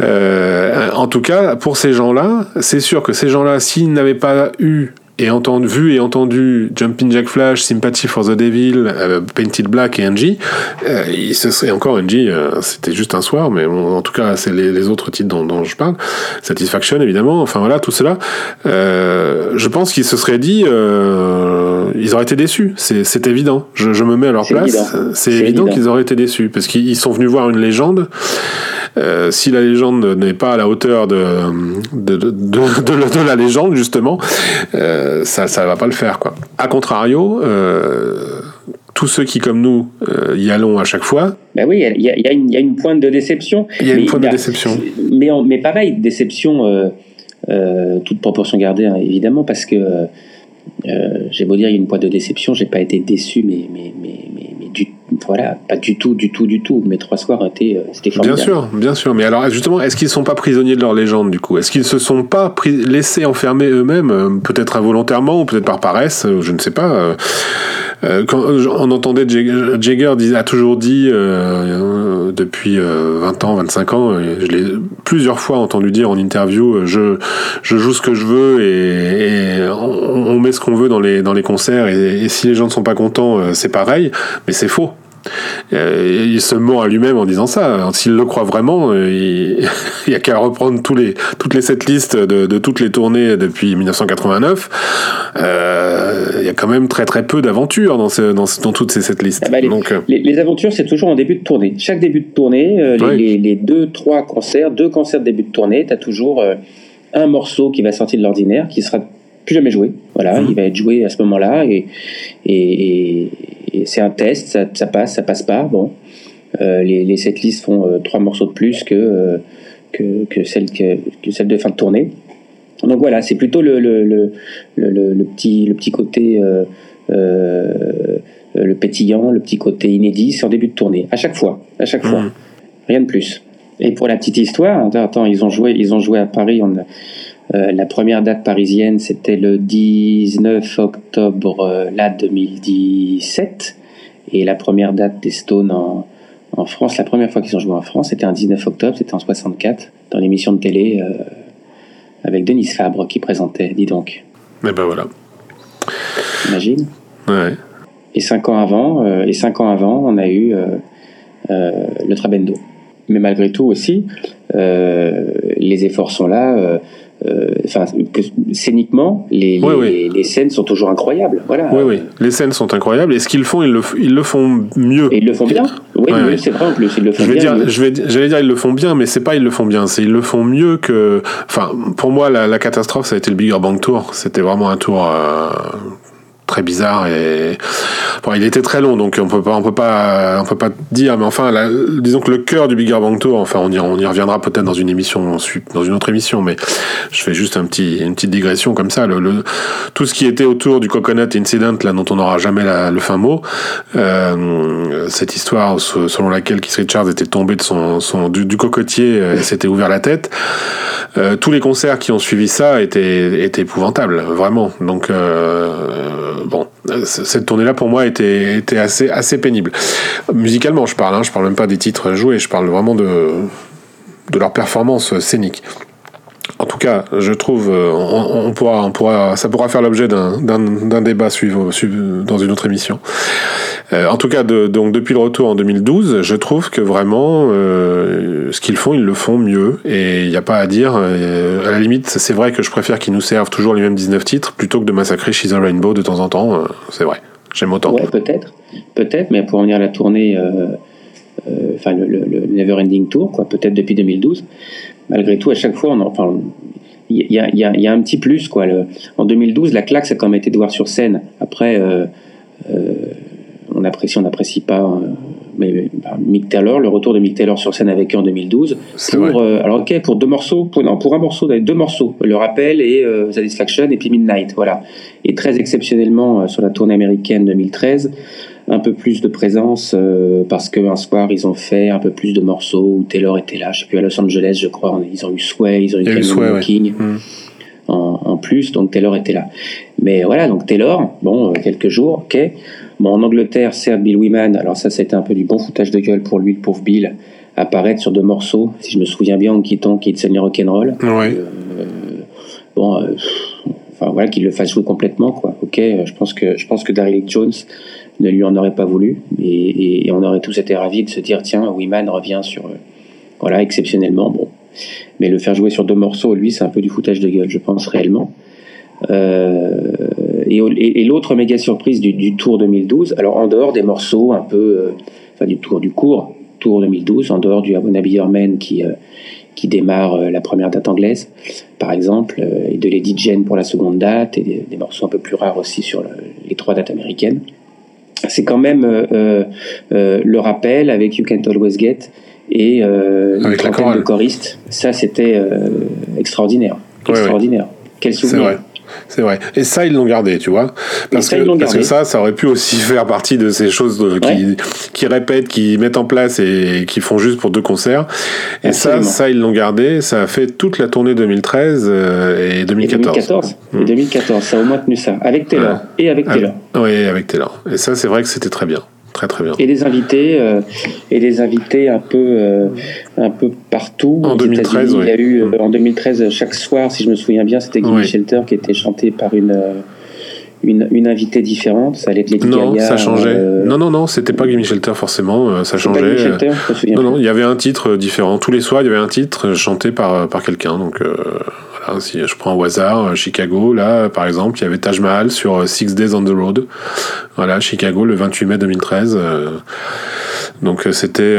Euh, en tout cas, pour ces gens-là, c'est sûr que ces gens-là, s'ils n'avaient pas eu et entendu, vu et entendu Jumping Jack Flash, Sympathy for the Devil, euh, Painted Black et Angie, euh, il se serait encore Angie, euh, c'était juste un soir, mais en tout cas, c'est les, autres titres dont, je parle. Satisfaction, évidemment, enfin voilà, tout cela. je pense qu'ils se seraient dit, ils auraient été déçus, c'est évident. Je, me mets à leur place, c'est évident, qu'ils auraient été déçus, parce qu'ils sont venus voir une légende. Si la légende n'est pas à la hauteur de, de, de, de la légende, justement, euh, ça ne va pas le faire. Quoi. A contrario, euh, tous ceux qui, comme nous, euh, y allons à chaque fois. Ben oui, il y, y, a une pointe de déception. Il y a une pointe de déception. Mais, mais pareil, déception, toute proportion gardée, hein, évidemment, parce que j'ai beau dire, il y a une pointe de déception, j'ai pas été déçu, mais, mais, mais, voilà, pas du tout, du tout, du tout. Mes trois soirs étaient, c'était Bien sûr, bien sûr. Mais alors, justement, est-ce qu'ils ne sont pas prisonniers de leur légende, du coup? Est-ce qu'ils ne se sont pas laissés enfermer eux-mêmes, euh, peut-être involontairement ou peut-être par paresse, euh, je ne sais pas euh, quand on entendait Jagger a toujours dit depuis 20 ans, 25 ans, je l'ai plusieurs fois entendu dire en interview, je, je joue ce que je veux et, on, met ce qu'on veut dans les, dans les concerts et, et si les gens ne sont pas contents, c'est pareil, mais c'est faux. Euh, il se ment à lui-même en disant ça. S'il le croit vraiment, euh, il *laughs* n'y a qu'à reprendre tous les, toutes les setlists de, de toutes les tournées depuis 1989. Euh, il y a quand même très très peu d'aventures dans, dans, dans, toutes ces setlists. Ah bah, les, Donc, les, aventures, c'est toujours en début de tournée. Chaque début de tournée, les, les, deux, trois concerts, deux concerts de début de tournée, tu as toujours un morceau qui va sortir de l'ordinaire, qui sera plus jamais joué. Voilà, mmh. il va être joué à ce moment-là et, et, c'est un test, ça, passe, ça passe pas. Bon, euh, les, les setlists font euh, trois morceaux de plus que, euh, que, que, celle que, que, celle de fin de tournée. Donc voilà, c'est plutôt le, le, le, le, petit, le petit côté le pétillant, le petit côté inédit sur début de tournée. À chaque fois, à chaque fois, mmh. rien de plus. Et pour la petite histoire, attends, ils ont joué, ils ont joué à Paris. On, euh, la première date parisienne, c'était le 19 octobre euh, là 2017. Et la première date des Stones en, en France, la première fois qu'ils ont joué en France, c'était un 19 octobre, c'était en 64, dans l'émission de télé euh, avec Denise Fabre qui présentait, dis donc. Mais ben voilà. Imagine. Ouais. Et cinq ans avant, et cinq ans avant, on a eu le Trabendo. Mais malgré tout aussi, les efforts sont là. Euh, enfin, scéniquement, les, les, scènes sont toujours incroyables. Voilà. Oui, oui, les scènes sont incroyables. Et ce qu'ils font, ils le, ils le font mieux. Et ils le font bien. Oui, c'est vrai en plus, ils le font je vais bien. Dire, je vais, j'allais dire ils le font bien, mais c'est pas ils le font bien, c'est ils le font mieux que. Enfin, pour moi, la, la catastrophe, ça a été le Bigger Bang Tour. C'était vraiment un tour. Euh, très bizarre et il était très long donc on peut pas on peut pas on peut pas dire mais enfin disons que le cœur du Bigger Bang Tour enfin on y, on y reviendra peut-être dans une émission dans une autre émission mais je fais juste un petit une petite digression comme ça. Tout ce qui était autour du Coconut Incident là dont on n'aura jamais le fin mot euh, cette histoire selon laquelle Keith Richards était tombé de son, du, cocotier et s'était ouvert la tête. Euh, tous les concerts qui ont suivi ça étaient étaient épouvantables vraiment. Donc euh, bon, cette tournée-là pour moi était, assez pénible. Musicalement, je parle, hein, je parle même pas des titres joués, je parle vraiment de, de leur performance scénique. En tout cas, je trouve, euh, on, pourra, ça pourra faire l'objet d'un débat suivant, dans une autre émission. Euh, en tout cas, donc depuis le retour en 2012, je trouve que vraiment, euh, ce qu'ils font, ils le font mieux. Et il n'y a pas à dire. à la limite, c'est vrai que je préfère qu'ils nous servent toujours les mêmes 19 titres plutôt que de massacrer She's a Rainbow de temps en temps. c'est vrai. J'aime autant. Ouais, peut-être. Peut-être, mais pour revenir à la tournée, enfin, le, le, le Never Ending Tour, quoi, peut-être depuis 2012 malgré tout, à chaque fois, on en parle. Il y a, y, a, y a, un petit plus, quoi. Le, en 2012, la claque, ça a quand même été de voir sur scène. Après, euh, euh, on apprécie, on n'apprécie pas. Euh, mais bah, Mick Taylor, le retour de Mick Taylor sur scène avec eux en 2012. Pour, alors, ok, pour deux morceaux, pour, non, pour un morceau, deux morceaux. Le rappel et Satisfaction et puis Midnight, voilà. Et très exceptionnellement, sur la tournée américaine 2013, un peu plus de présence euh, parce qu'un soir ils ont fait un peu plus de morceaux où Taylor était là. Je sais plus à Los Angeles, je crois. Ils ont eu Sway, ils ont eu Sway, King mm. en, en, plus, donc Taylor était là. Mais voilà, donc Taylor, bon, euh, quelques jours, ok. Bon, en Angleterre, certes, Bill Wyman. Alors ça, c'était un peu du bon foutage de gueule pour lui, le pauvre Bill, apparaître sur deux morceaux. Si je me souviens bien, en quittant Kids and Rock'n'Roll. Ouais. Euh, bon enfin voilà, qu'il le fasse jouer complètement, quoi. Ok, je pense que je pense que Daryl Jones ne lui en aurait pas voulu, et, on aurait tous été ravis de se dire tiens, Wiman revient sur, voilà, exceptionnellement, bon. Mais le faire jouer sur deux morceaux, lui, c'est un peu du foutage de gueule, je pense réellement. Euh, et, l'autre méga surprise du, Tour 2012, alors en dehors des morceaux un peu, euh, enfin du Tour du cours, Tour 2012, en dehors du Abonabi Your qui, euh, qui démarre la première date anglaise, par exemple, et de Lady Jane pour la seconde date, et des, morceaux un peu plus rares aussi sur les trois dates américaines. C'est quand même le rappel avec You Can't Always Get et une trentaine de choristes. Ça, c'était extraordinaire. Extraordinaire. Quel souvenir. C'est vrai. Et ça, ils l'ont gardé, tu vois. Parce, que, parce que ça, ça aurait pu aussi *laughs* faire partie de ces choses qui, qui répètent, qui mettent en place et qui font juste pour deux concerts. Et ça, ça, ils l'ont gardé. Ça a fait toute la tournée 2013 euh, et 2014. Et 2014. Et 2014, ça a au moins tenu ça. Avec Taylor. Et avec Taylor. oui, avec Taylor. Et ça, c'est vrai que c'était très bien. Très, très bien. Et des invités, euh, et des invités un peu, euh, un peu partout. En 2013, Il y a eu euh, en 2013 chaque soir, si je me souviens bien, c'était Gimme Shelter qui était chanté par une. Une, une, invitée différente, ça allait être Lady non, ça changeait. Non, non, non, c'était pas Gimme Shelter forcément, ça changeait. Pas Shelter, non, non, il y avait un titre différent. Tous les soirs, il y avait un titre chanté par, par quelqu'un. Donc, si je prends au hasard, euh, Chicago, là, par exemple, il y avait Taj Mahal sur euh, Six Days on the Road. Voilà, Chicago, le 28 mai 2013. Euh, donc, c'était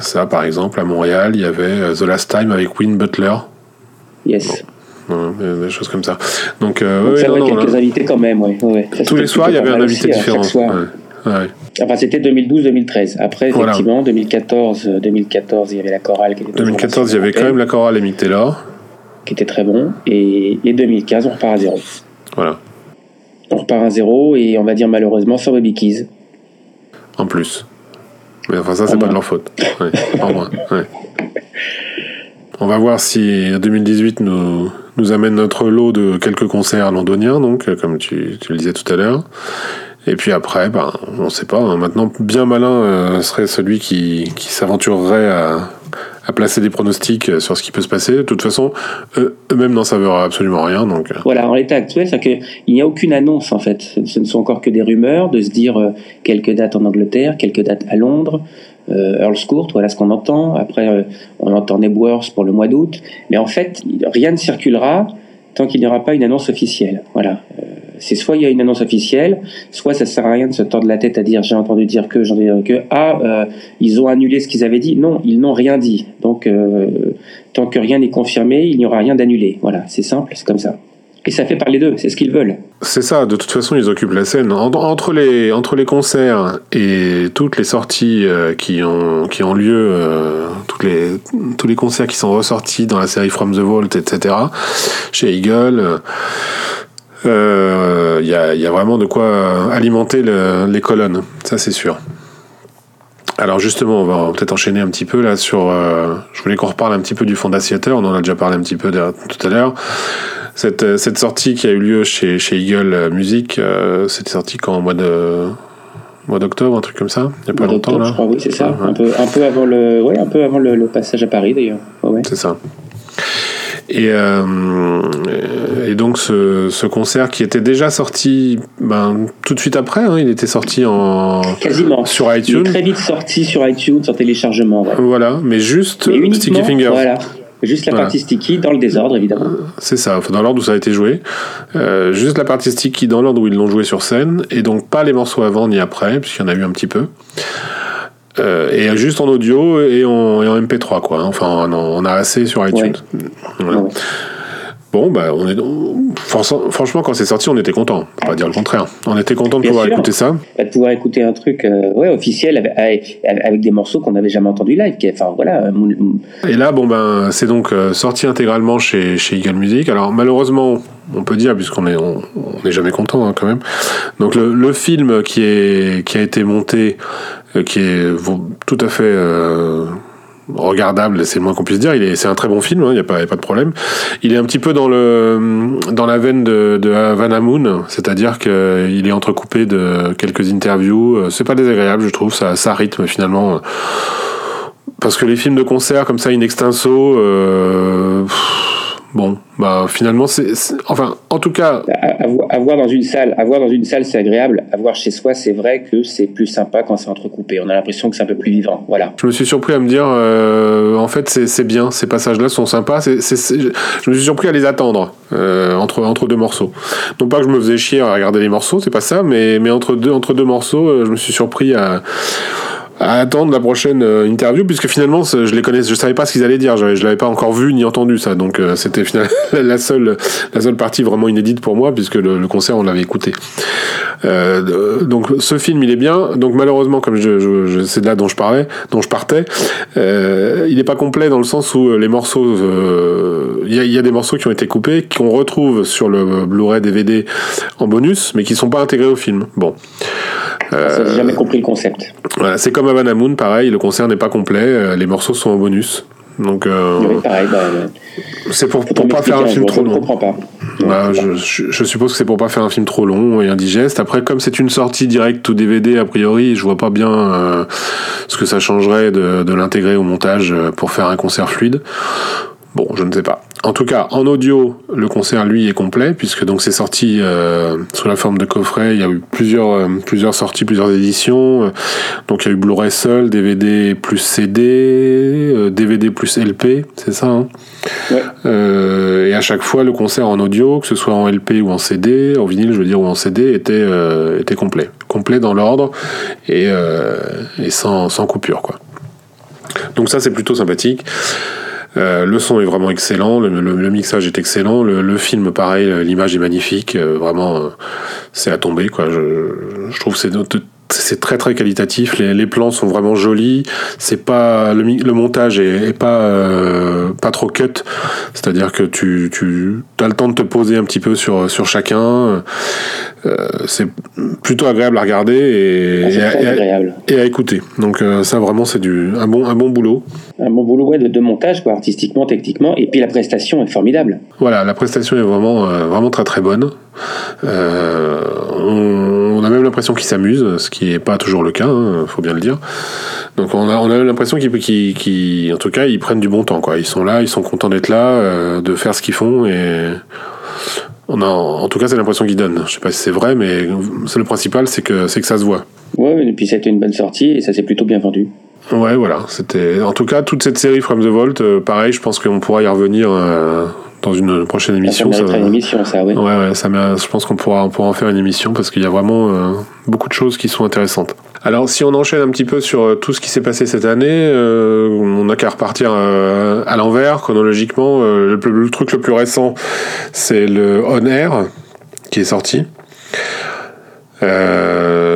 ça, par exemple, à Montréal, il y avait The Last Time avec Win Butler. Yes. Des choses comme ça. Donc, Donc ça quelques invités quand même, ouais. Tous les soirs, il y avait un invité différent. Enfin, c'était 2012-2013. Après, effectivement, 2014, 2014, il y avait la chorale qui était 2014, il y avait quand même la chorale et Mick Taylor. Qui était très bon. Et, 2015, on repart à zéro. Voilà. On repart à zéro et on va dire malheureusement sans Baby Keys. En plus. Mais enfin, ça, c'est pas de leur faute. *laughs* en moins. On va voir si 2018 nous, nous amène notre lot de quelques concerts londoniens, donc, comme tu, tu le disais tout à l'heure. Et puis après, ben, on ne sait pas. Hein. Maintenant, bien malin euh, serait celui qui, qui s'aventurerait à, à, placer des pronostics euh, sur ce qui peut se passer. De toute façon, eux-mêmes n'en savent absolument rien. Donc... Euh. Voilà, en l'état actuel, c'est qu'il n'y a aucune annonce en fait. Ce ne sont encore que des rumeurs de se dire quelques dates en Angleterre, quelques dates à Londres. Earl's Court, voilà ce qu'on entend. Après, on entend Nebworth pour le mois d'août. Mais en fait, rien ne circulera tant qu'il n'y aura pas une annonce officielle. Voilà c'est soit il y a une annonce officielle, soit ça sert à rien de se tordre la tête à dire j'ai entendu dire que, j'en ai que, ah, euh, ils ont annulé ce qu'ils avaient dit. Non, ils n'ont rien dit. Donc, euh, tant que rien n'est confirmé, il n'y aura rien d'annulé. Voilà, c'est simple, c'est comme ça. Et ça fait parler d'eux, c'est ce qu'ils veulent. C'est ça, de toute façon, ils occupent la scène. Entre les, entre les concerts et toutes les sorties euh, qui, ont, qui ont lieu, toutes les, tous les concerts qui sont ressortis dans la série From the Vault, etc., chez Eagle, il euh, y, a, vraiment de quoi alimenter les colonnes, ça c'est sûr. Alors justement, on va peut-être enchaîner un petit peu là sur. Euh, je voulais qu'on reparle un petit peu du fondateur. On en a déjà parlé un petit peu tout à l'heure. Cette, cette, sortie qui a eu lieu chez, chez Eagle Music, euh, c'était sorti quand au mois de mois d'octobre, un truc comme ça, il n'y a pas longtemps là. Je crois, oui, c'est ça. Un, peu, un peu avant le, ouais, un peu avant le, passage à Paris d'ailleurs. Ouais. C'est ça. Et, euh, et donc ce, ce, concert qui était déjà sorti ben, tout de suite après, hein, il était sorti en quasiment sur iTunes. Il est très vite sorti sur iTunes en téléchargement. Voilà, mais juste Sticky Fingers. Voilà. Juste la partie sticky dans le désordre, évidemment. C'est ça, dans l'ordre où ça a été joué. Euh, juste la partie sticky dans l'ordre où ils l'ont joué sur scène, et donc pas les morceaux avant ni après, puisqu'il y en a eu un petit peu. Euh, et juste en audio et en, et en MP3 quoi. Enfin, on, a assez sur iTunes. Bon, bah, on est, franchement, quand c'est sorti, on était content. Pas pas dire le contraire. On était content de pouvoir écouter ça. De pouvoir écouter un truc euh, ouais, officiel avec, avec, des morceaux qu'on n'avait jamais entendus live. Enfin, voilà. Euh, et là, bon, ben, c'est donc sorti intégralement chez, chez Eagle Music. Alors, malheureusement, on peut dire, puisqu'on est, on, est jamais content hein, quand même. Donc, le, le, film qui, est, qui a été monté euh, qui est tout à fait euh, regardable, c'est le moins qu'on puisse dire. c'est un très bon film, il hein, n'y a, pas, pas de problème. Il est un petit peu dans, le, dans la veine de, de Havana c'est-à-dire qu'il est entrecoupé de quelques interviews. Euh, c'est pas désagréable, je trouve, ça, ça rythme finalement. Parce que les films de concert comme ça, in extenso, bon, bah finalement, c'est, enfin, en tout cas, à, voir dans une salle, à voir dans une salle, c'est agréable. À voir chez soi, c'est vrai que c'est plus sympa quand c'est entrecoupé. On a l'impression que c'est un peu plus vivant. Voilà. Je me suis surpris à me dire, euh, en fait, c'est, bien. Ces passages-là sont sympas. je me suis surpris à les attendre euh, entre entre deux morceaux. Non pas que je me faisais chier à regarder les morceaux, c'est pas ça, mais mais entre deux entre deux morceaux, euh, je me suis surpris à à attendre la prochaine euh, interview puisque finalement je les connais je savais pas ce qu'ils allaient dire. Je, je l'avais pas encore vu ni entendu ça. Donc euh, c'était finalement *laughs* la seule la seule partie vraiment inédite pour moi puisque le, concert on l'avait écouté. Euh, donc ce film il est bien. Donc malheureusement comme je, je, c'est de là dont je parlais dont je partais euh, il n'est pas complet dans le sens où les morceaux il y a, y, a, des morceaux qui ont été coupés qu'on retrouve sur le Blu-ray DVD en bonus mais qui sont pas intégrés au film. Bon. Euh, J'ai jamais compris le concept. Voilà, c'est comme Moon, pareil, le concert n'est pas complet, euh, les morceaux sont en bonus. Donc, euh, oui, pareil, bah, c'est pour, pour pas faire un film trop long. Bah, je, je, suppose que c'est pour pas faire un film trop long et indigeste. Après, comme c'est une sortie directe au DVD, a priori, je vois pas bien euh, ce que ça changerait de, de l'intégrer au montage pour faire un concert fluide. Bon, je ne sais pas. En tout cas, en audio, le concert lui est complet puisque donc c'est sorti euh, sous la forme de coffret. Il y a eu plusieurs euh, plusieurs sorties, plusieurs éditions. Donc il y a eu Blu-ray seul, DVD plus CD, DVD euh, plus LP, c'est ça. Hein? Ouais. Euh, et à chaque fois, le concert en audio, que ce soit en LP ou en CD, en vinyle, je veux dire, ou en CD, était était complet, complet dans l'ordre et, et sans sans coupure quoi. Donc ça c'est plutôt sympathique. Euh, le son est vraiment excellent, le, mixage est excellent, le, film pareil, l'image est magnifique, euh, vraiment euh, c'est à tomber quoi. Je, je trouve c'est c'est très très qualitatif. Les, les, plans sont vraiment jolis. C'est pas le, le, montage est, pas euh, pas trop cut. C'est-à-dire que tu tu as le temps de te poser un petit peu sur sur chacun. Euh, c'est plutôt agréable à regarder et, ah, et, agréable. et, à écouter. Donc euh, ça vraiment c'est du un bon un bon boulot. Un bon boulot ouais, de, de, montage quoi, artistiquement, techniquement. Et puis la prestation est formidable. Voilà, la prestation est vraiment vraiment très très bonne. Euh, on, on, a même l'impression qu'ils s'amusent, ce qui n'est pas toujours le cas, il hein, faut bien le dire. Donc on a, on a l'impression qu'ils, en tout cas, ils prennent du bon temps. Quoi. Ils sont là, ils sont contents d'être là, euh, de faire ce qu'ils font et on a, en tout cas, c'est l'impression qu'ils donnent. Je sais pas si c'est vrai, mais c'est le principal, c'est que, c'est que ça se voit. Ouais, et puis ça a été une bonne sortie et ça s'est plutôt bien vendu. Ouais, voilà. C'était, en tout cas, toute cette série From the Vault, euh, pareil, je pense qu'on pourra y revenir dans une prochaine émission. Ça, ça une émission, ça, oui. Ouais, ouais, ça je pense qu'on pourra, on pourra en faire une émission parce qu'il y a vraiment euh, beaucoup de choses qui sont intéressantes. Alors, si on enchaîne un petit peu sur euh, tout ce qui s'est passé cette année, euh, on n'a qu'à repartir euh, à l'envers, chronologiquement. Le, le, truc le plus récent, c'est le On Air qui est sorti. Euh,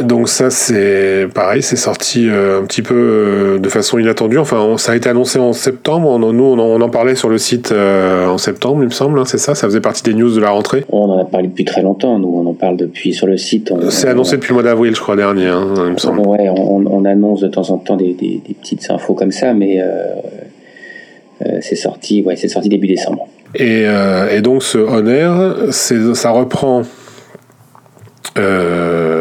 donc ça c'est pareil, c'est sorti euh, un petit peu euh, de façon inattendue. Enfin, ça a été annoncé en septembre. nous, on en, parlait sur le site euh, en septembre, il me semble. Hein, c'est ça, ça faisait partie des news de la rentrée. On en a parlé depuis très longtemps. Nous, on en parle depuis sur le site. C'est annoncé depuis le mois d'avril, je crois dernier, hein, il me semble. Ouais, on, annonce de temps en temps des, petites infos comme ça, mais c'est sorti, ouais, c'est sorti début décembre. Et, donc ce Honor, ça reprend. Euh,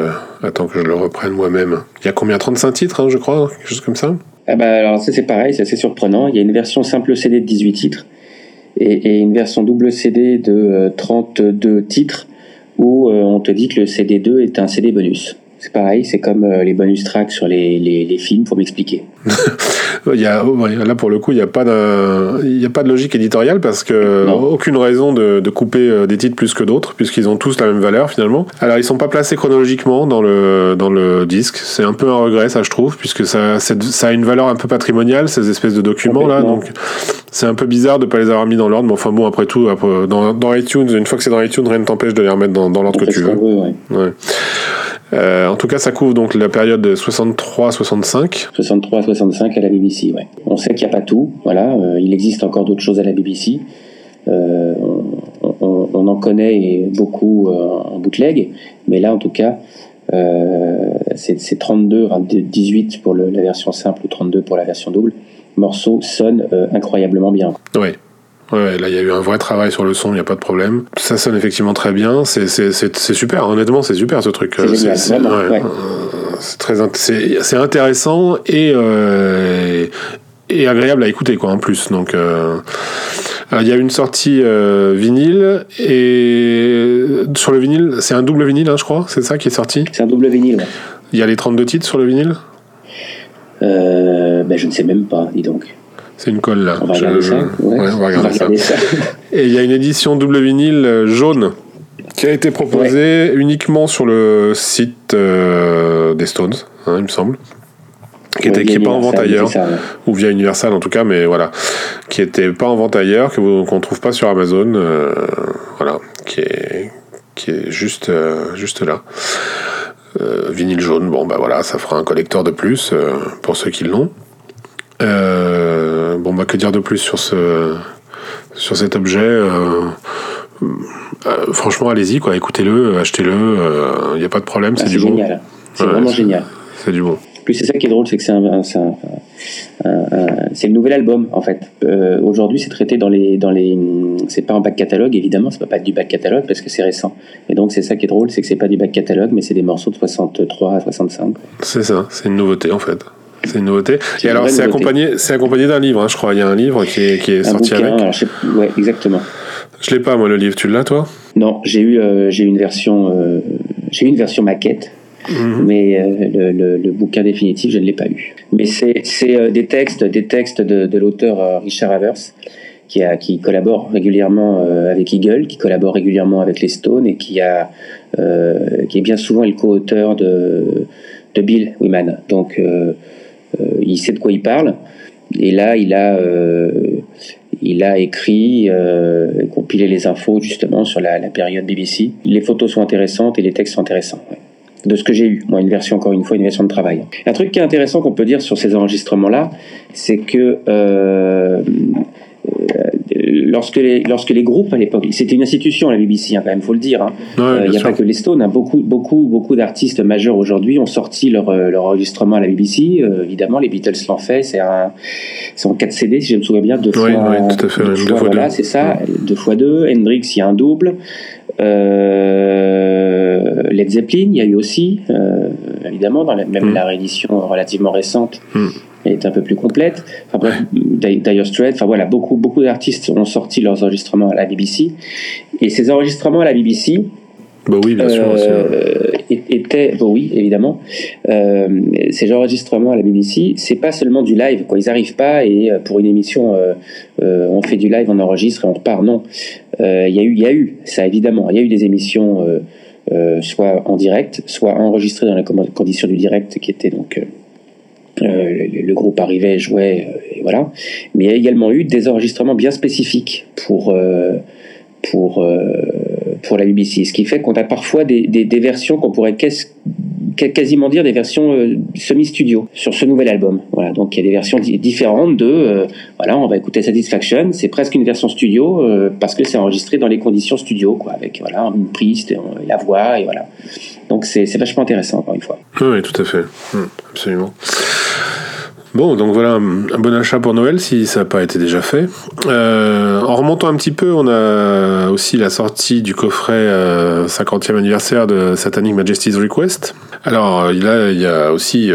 Attends que je le reprenne moi-même. Il y a combien 35 titres, hein, je crois Quelque chose comme ça ah bah, Alors, ça, c'est pareil, c'est assez surprenant. Il y a une version simple CD de 18 titres et, une version double CD de 32 euh, titres où euh, on te dit que le CD2 est un CD bonus. C'est pareil, c'est comme euh, les bonus tracks sur les, les, les films, pour m'expliquer. *laughs* il y a, là, pour le coup, il n'y a, pas de, il y a pas de logique éditoriale parce que non. aucune raison de, de, couper euh, des titres plus que d'autres, puisqu'ils ont tous la même valeur finalement. Alors, ils sont pas placés chronologiquement dans le, dans le disque. C'est un peu un regret, ça, je trouve, puisque ça, ça a une valeur un peu patrimoniale, ces espèces de documents-là. Donc, c'est un peu bizarre de pas les avoir mis dans l'ordre, mais enfin bon, après tout, dans, dans, iTunes, une fois que c'est dans iTunes, rien ne t'empêche de les remettre dans, dans l'ordre que tu veux. Veut, ouais. Ouais. Euh, en tout cas, ça couvre donc la période de 63-65. 63-65 à la BBC, ouais. On sait qu'il n'y a pas tout, voilà. Euh, il existe encore d'autres choses à la BBC. Euh, on, on, on, en connaît beaucoup en bootleg, mais là, en tout cas, c'est 32, 18 pour le, la version simple ou 32 pour la version double. Morceau sonne incroyablement bien. Oui. Ouais, là, il y a eu un vrai travail sur le son, il n'y a pas de problème. Ça sonne effectivement très bien. C'est super, honnêtement, c'est super ce truc. C'est ouais, ouais. très c'est intéressant et, euh, et agréable à écouter, quoi, en plus. Donc, euh, il y a une sortie vinyle et sur le vinyle, c'est un double vinyle, hein, je crois, c'est ça qui est sorti? C'est un double vinyle, ouais. Il y a les 32 titres sur le vinyle? Ben, Je ne sais même pas, dis donc. C'est une colle là. On va regarder ça. Ouais, on va regarder, ça. *laughs* Et il y a une édition double vinyle jaune qui a été proposée uniquement sur le site des Stones, hein, il me semble qui n'est pas en vente ailleurs, ou via Universal en tout cas, mais voilà, qui était pas en vente ailleurs, qu'on trouve pas sur Amazon, euh, voilà, qui est qui est juste euh, juste là. Euh, vinyle jaune, bon bah voilà, ça fera un collecteur de plus pour ceux qui l'ont. Bon bah que dire de plus sur ce sur cet objet Franchement, allez-y quoi, écoutez-le, achetez-le, il n'y a pas de problème, c'est du bon. C'est vraiment génial. C'est du bon plus c'est ça qui est drôle, c'est que c'est un, c'est le nouvel album en fait. Euh, aujourd'hui, c'est traité dans les dans les c'est pas un back catalogue évidemment, ça peut pas être du back catalogue parce que c'est récent. Et donc c'est ça qui est drôle, c'est que c'est pas du back catalogue, mais c'est des morceaux de 63 à 65. C'est ça, c'est une nouveauté en fait. C'est une nouveauté. Et alors, c'est accompagné, c'est accompagné d'un livre, hein, je crois. Il y a un livre qui est, qui est sorti avec. Alors, Ouais, exactement. Je l'ai pas, moi, le livre. Tu l'as, toi? Non, j'ai eu, euh, j'ai une version, euh, j'ai une version maquette Mhm. Mais euh, le, le, bouquin définitif, je ne l'ai pas eu. Mais c'est des textes, des textes de, de l'auteur Richard Havers, qui, a, qui collabore régulièrement avec Eagle, qui collabore régulièrement avec les Stones et qui, a, qui est bien souvent le co-auteur de, de Bill Wyman. Donc il sait de quoi il parle. Et là, il a, il a écrit, compilé les infos justement sur la, période BBC. Les photos sont intéressantes et les textes sont intéressants de ce que j'ai eu, moi une version encore une fois, une version de travail. Un truc qui est intéressant qu'on peut dire sur ces enregistrements-là, c'est que euh, lorsque les, lorsque les groupes à l'époque, c'était une institution la BBC, hein, quand même, faut le dire. Hein. Euh, il n'y a pas que les Stones. Hein. beaucoup, beaucoup, beaucoup d'artistes majeurs aujourd'hui ont sorti leur, euh, leur enregistrement à la BBC. évidemment, les Beatles l'ont fait. C'est un, en 4 CD, si je me souviens bien, deux fois. tout à fait. Deux, fois, voilà, c'est ça. Deux fois deux. Hendrix, il y a un double. Euh, Led Zeppelin, il y a eu aussi, euh, évidemment, dans même mm. la réédition relativement récente. Mm. Est un peu plus complète. Enfin bref, Dire Straits, enfin voilà, beaucoup, beaucoup d'artistes ont sorti leurs enregistrements à la BBC. Et ces enregistrements à la BBC, bah oui, bien sûr. Euh, était, bah oui, évidemment. Euh, ces enregistrements à la BBC, c'est pas seulement du live. Quoi. Ils n'arrivent pas et euh, pour une émission, euh, on fait du live, on enregistre et on repart. Non, il y a eu, il y a eu ça évidemment. Il y a eu des émissions soit en direct, soit enregistrées dans les conditions du direct, qui étaient donc le, le, groupe arrivait, jouait, et voilà. Mais il y a également eu des enregistrements bien spécifiques pour pour, euh, pour la BBC. Ce qui fait qu'on a parfois des, des, versions qu'on pourrait quasiment dire des versions euh, semi-studio sur ce nouvel album. Voilà, donc il y a des versions différentes de, euh, voilà, on va écouter Satisfaction, c'est presque une version studio parce que c'est enregistré dans les conditions studio, quoi, avec voilà une prise, la voix et voilà. Donc c'est vachement intéressant encore une fois. Oui, tout à fait, hum, absolument. Bon, donc voilà un bon achat pour Noël si ça n'a pas été déjà fait. Euh, en remontant un petit peu, on a aussi la sortie du coffret 50e euh, anniversaire de Satanic Majesty's Request. Alors euh, là, il y a aussi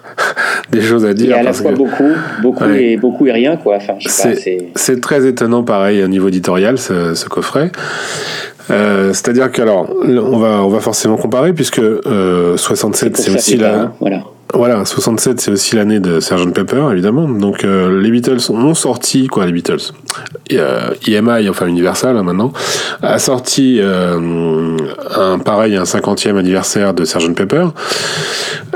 *laughs* des choses à dire. Il y a à la fois beaucoup, beaucoup, et, beaucoup et rien. quoi. Enfin, c'est très étonnant pareil au niveau éditorial ce, ce coffret. C'est-à-dire que alors, on va on va forcément comparer puisque 67 c'est aussi la voilà. Voilà, 67, c'est aussi l'année de Sgt Pepper, évidemment. Donc euh, les Beatles ont sorti, quoi, les Beatles EMI, enfin Universal hein, maintenant, a sorti euh, un pareil, un 50e anniversaire de Sgt Pepper.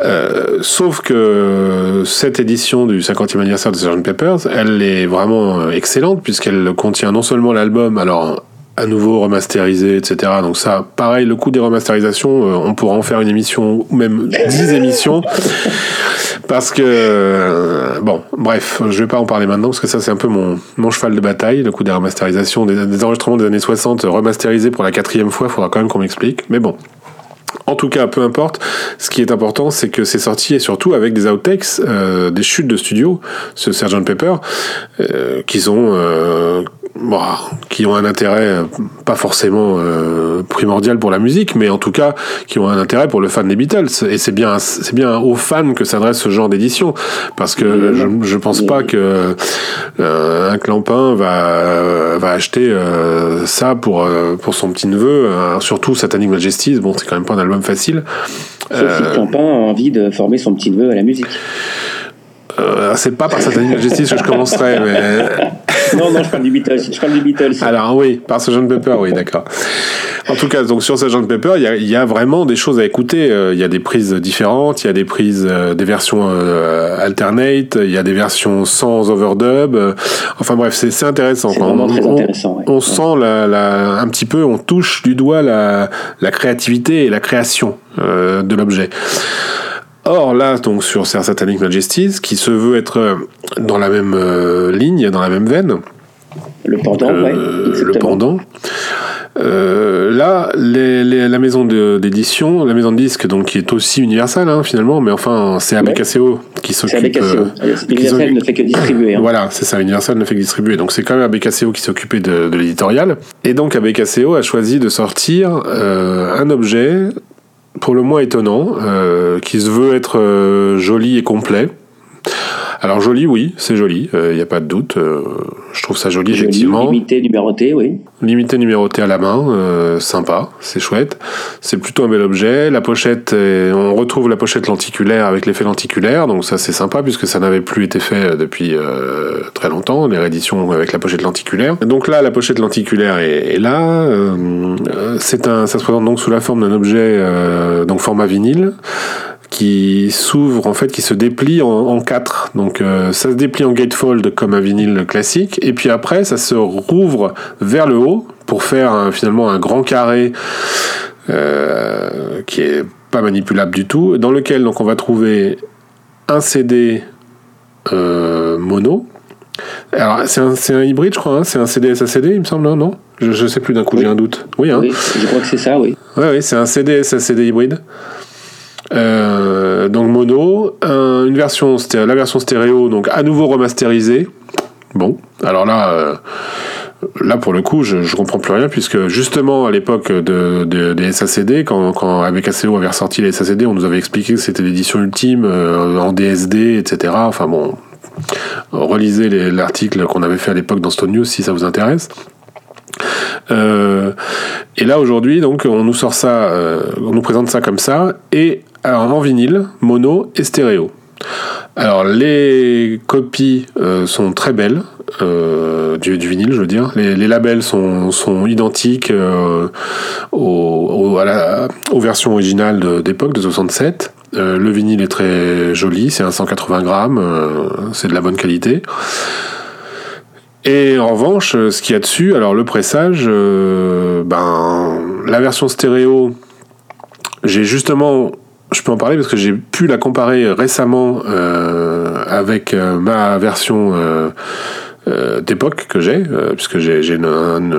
Euh, sauf que cette édition du 50e anniversaire de Sgt Pepper, elle est vraiment excellente puisqu'elle contient non seulement l'album, alors à nouveau remasterisé, etc. Donc ça, pareil, le coût des remasterisations, euh, on pourra en faire une émission ou même dix *laughs* émissions. Parce que, euh, bon, bref, je vais pas en parler maintenant parce que ça c'est un peu mon, mon cheval de bataille, le coût des remasterisations, des, des enregistrements des années 60 remasterisés pour la quatrième fois, il faudra quand même qu'on m'explique. Mais bon, en tout cas, peu importe. Ce qui est important, c'est que c'est sorti et surtout avec des outtakes, euh, des chutes de studio, ce Sgt Pepper, euh, ont, euh, qui ont un intérêt euh, pas forcément primordial pour la musique, mais en tout cas qui ont un intérêt pour le fan des Beatles. Et c'est bien, c'est bien aux fans que s'adresse ce genre d'édition, parce que je, je pense pas que un clampin va va acheter ça pour pour son petit neveu, surtout Satanic Majesties. Bon, c'est quand même pas un album facile. Sauf si Clampin a envie de former son petit neveu à la musique. Euh, c'est pas par Satanic Majesties que je commencerai, mais. Non, non, je parle du Beatles. Je parle du Beatles. Alors oui, par Sgt Pepper, oui, d'accord. En tout cas, donc sur Sgt Pepper, il y a, y a, vraiment des choses à écouter. Euh, il y a des prises différentes, il y a des prises, euh, des versions alternate, il y a des versions sans overdub. enfin bref, c'est intéressant. C'est vraiment très intéressant. On, sent la, la, un petit peu, on touche du doigt la, la créativité et la création de l'objet. Or là, donc sur Satanic Majesties, qui se veut être euh, dans la même euh, ligne, dans la même veine. Le pendant, euh, ouais, Le pendant. Euh, là, les, les, la maison d'édition, la maison de disques, donc qui est aussi Universal hein, finalement, mais enfin c'est ABKCO qui s'occupe. C'est Universal ne fait que distribuer. Hein. Voilà, c'est ça. Universal ne fait que distribuer, donc c'est quand même ABKCO qui s'occupait de, de l'éditorial. Et donc ABKCO a choisi de sortir euh, un objet pour le moins étonnant, euh, qui se veut être euh, joli et complet. Alors joli, oui, c'est joli, il euh, n'y a pas de doute. Euh, je trouve ça joli, effectivement. Limité, numéroté, oui. Limité, numéroté à la main, euh, sympa, c'est chouette. C'est plutôt un bel objet. La pochette, on retrouve la pochette lenticulaire avec l'effet lenticulaire, donc ça c'est sympa puisque ça n'avait plus été fait depuis très longtemps, les rééditions avec la pochette lenticulaire. Donc là, la pochette lenticulaire est, est là. c'est un, ça se présente donc sous la forme d'un objet, donc format vinyle qui s'ouvre en fait, qui se déplie en, en quatre. Donc euh, ça se déplie en gatefold comme un vinyle classique, et puis après ça se rouvre vers le haut pour faire finalement un grand carré euh, qui est pas manipulable du tout, dans lequel donc on va trouver un CD euh, mono. Alors c'est un, un, hybride, je crois. Hein c'est un CD SACD, il me semble, hein, non? Je, je sais plus d'un coup, j'ai un doute. Oui, hein oui, je crois que c'est ça, oui. Oui, oui c'est un CD SACD hybride. Euh, donc mono, une version, la version stéréo, donc à nouveau remasterisée. Bon, alors là, euh, là pour le coup, je, je comprends plus rien puisque justement à l'époque de, de, des SACD, quand, quand ABKCO avait ressorti les SACD, on nous avait expliqué que c'était l'édition ultime euh, en DSD, etc. Enfin bon, relisez l'article qu'on avait fait à l'époque dans Stone News si ça vous intéresse. Euh, et là aujourd'hui, donc, on nous sort ça, euh, on nous présente ça comme ça, et alors en vinyle, mono et stéréo. Alors les copies euh, sont très belles euh, du, vinyle, je veux dire. Les, labels sont, identiques euh, aux, versions originales d'époque de, de 67. le vinyle est très joli, c'est un 180 grammes, c'est de la bonne qualité. Et en revanche, ce qu'il y a dessus, alors le pressage, ben la version stéréo, j'ai justement je peux en parler parce que j'ai pu la comparer récemment euh, avec euh, ma version euh, euh d'époque que j'ai, puisque j'ai un,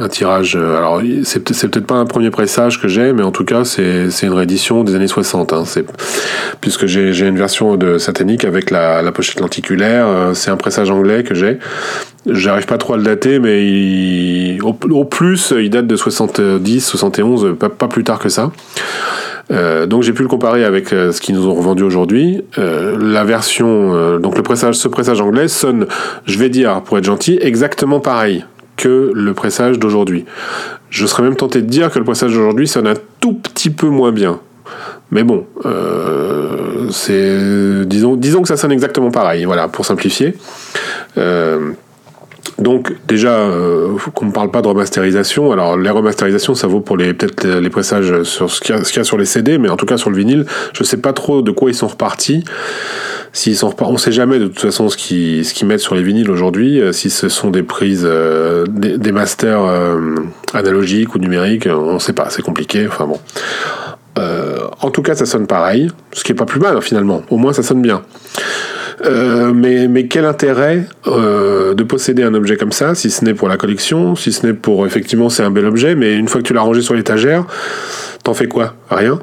un, tirage. Alors, c'est peut-être pas un premier pressage que j'ai, mais en tout cas, c'est une réédition des années 60. Hein, puisque j'ai une version de Satanic avec la, pochette lenticulaire. c'est un pressage anglais que j'ai. J'arrive pas trop à le dater, mais au, plus, il date de 70, 71, pas, pas plus tard que ça. Euh, donc j'ai pu le comparer avec euh, ce qu'ils nous ont revendu aujourd'hui. Euh, la version, euh, donc le pressage, ce pressage anglais sonne, je vais dire pour être gentil, exactement pareil que le pressage d'aujourd'hui. Je serais même tenté de dire que le pressage d'aujourd'hui sonne un tout petit peu moins bien. Mais bon, c'est disons, disons que ça sonne exactement pareil. Voilà, pour simplifier. Donc déjà, euh, qu'on ne parle pas de remasterisation. Alors les remasterisations, ça vaut pour les peut-être les pressages sur ce qu'il y, a sur les CD, mais en tout cas sur le vinyle, je sais pas trop de quoi ils sont repartis. S'ils sont on sait jamais de toute façon ce qu'ils ce mettent sur les vinyles aujourd'hui. Euh, si ce sont des prises, euh, des, masters euh, analogiques ou numériques, on ne sait pas. C'est compliqué. Enfin bon. En tout cas, ça sonne pareil, ce qui est pas plus mal finalement. Au moins, ça sonne bien. Euh, mais, mais quel intérêt euh, de posséder un objet comme ça, si ce n'est pour la collection, si ce n'est pour effectivement c'est un bel objet, mais une fois que tu l'as rangé sur l'étagère, t'en fais quoi? Rien?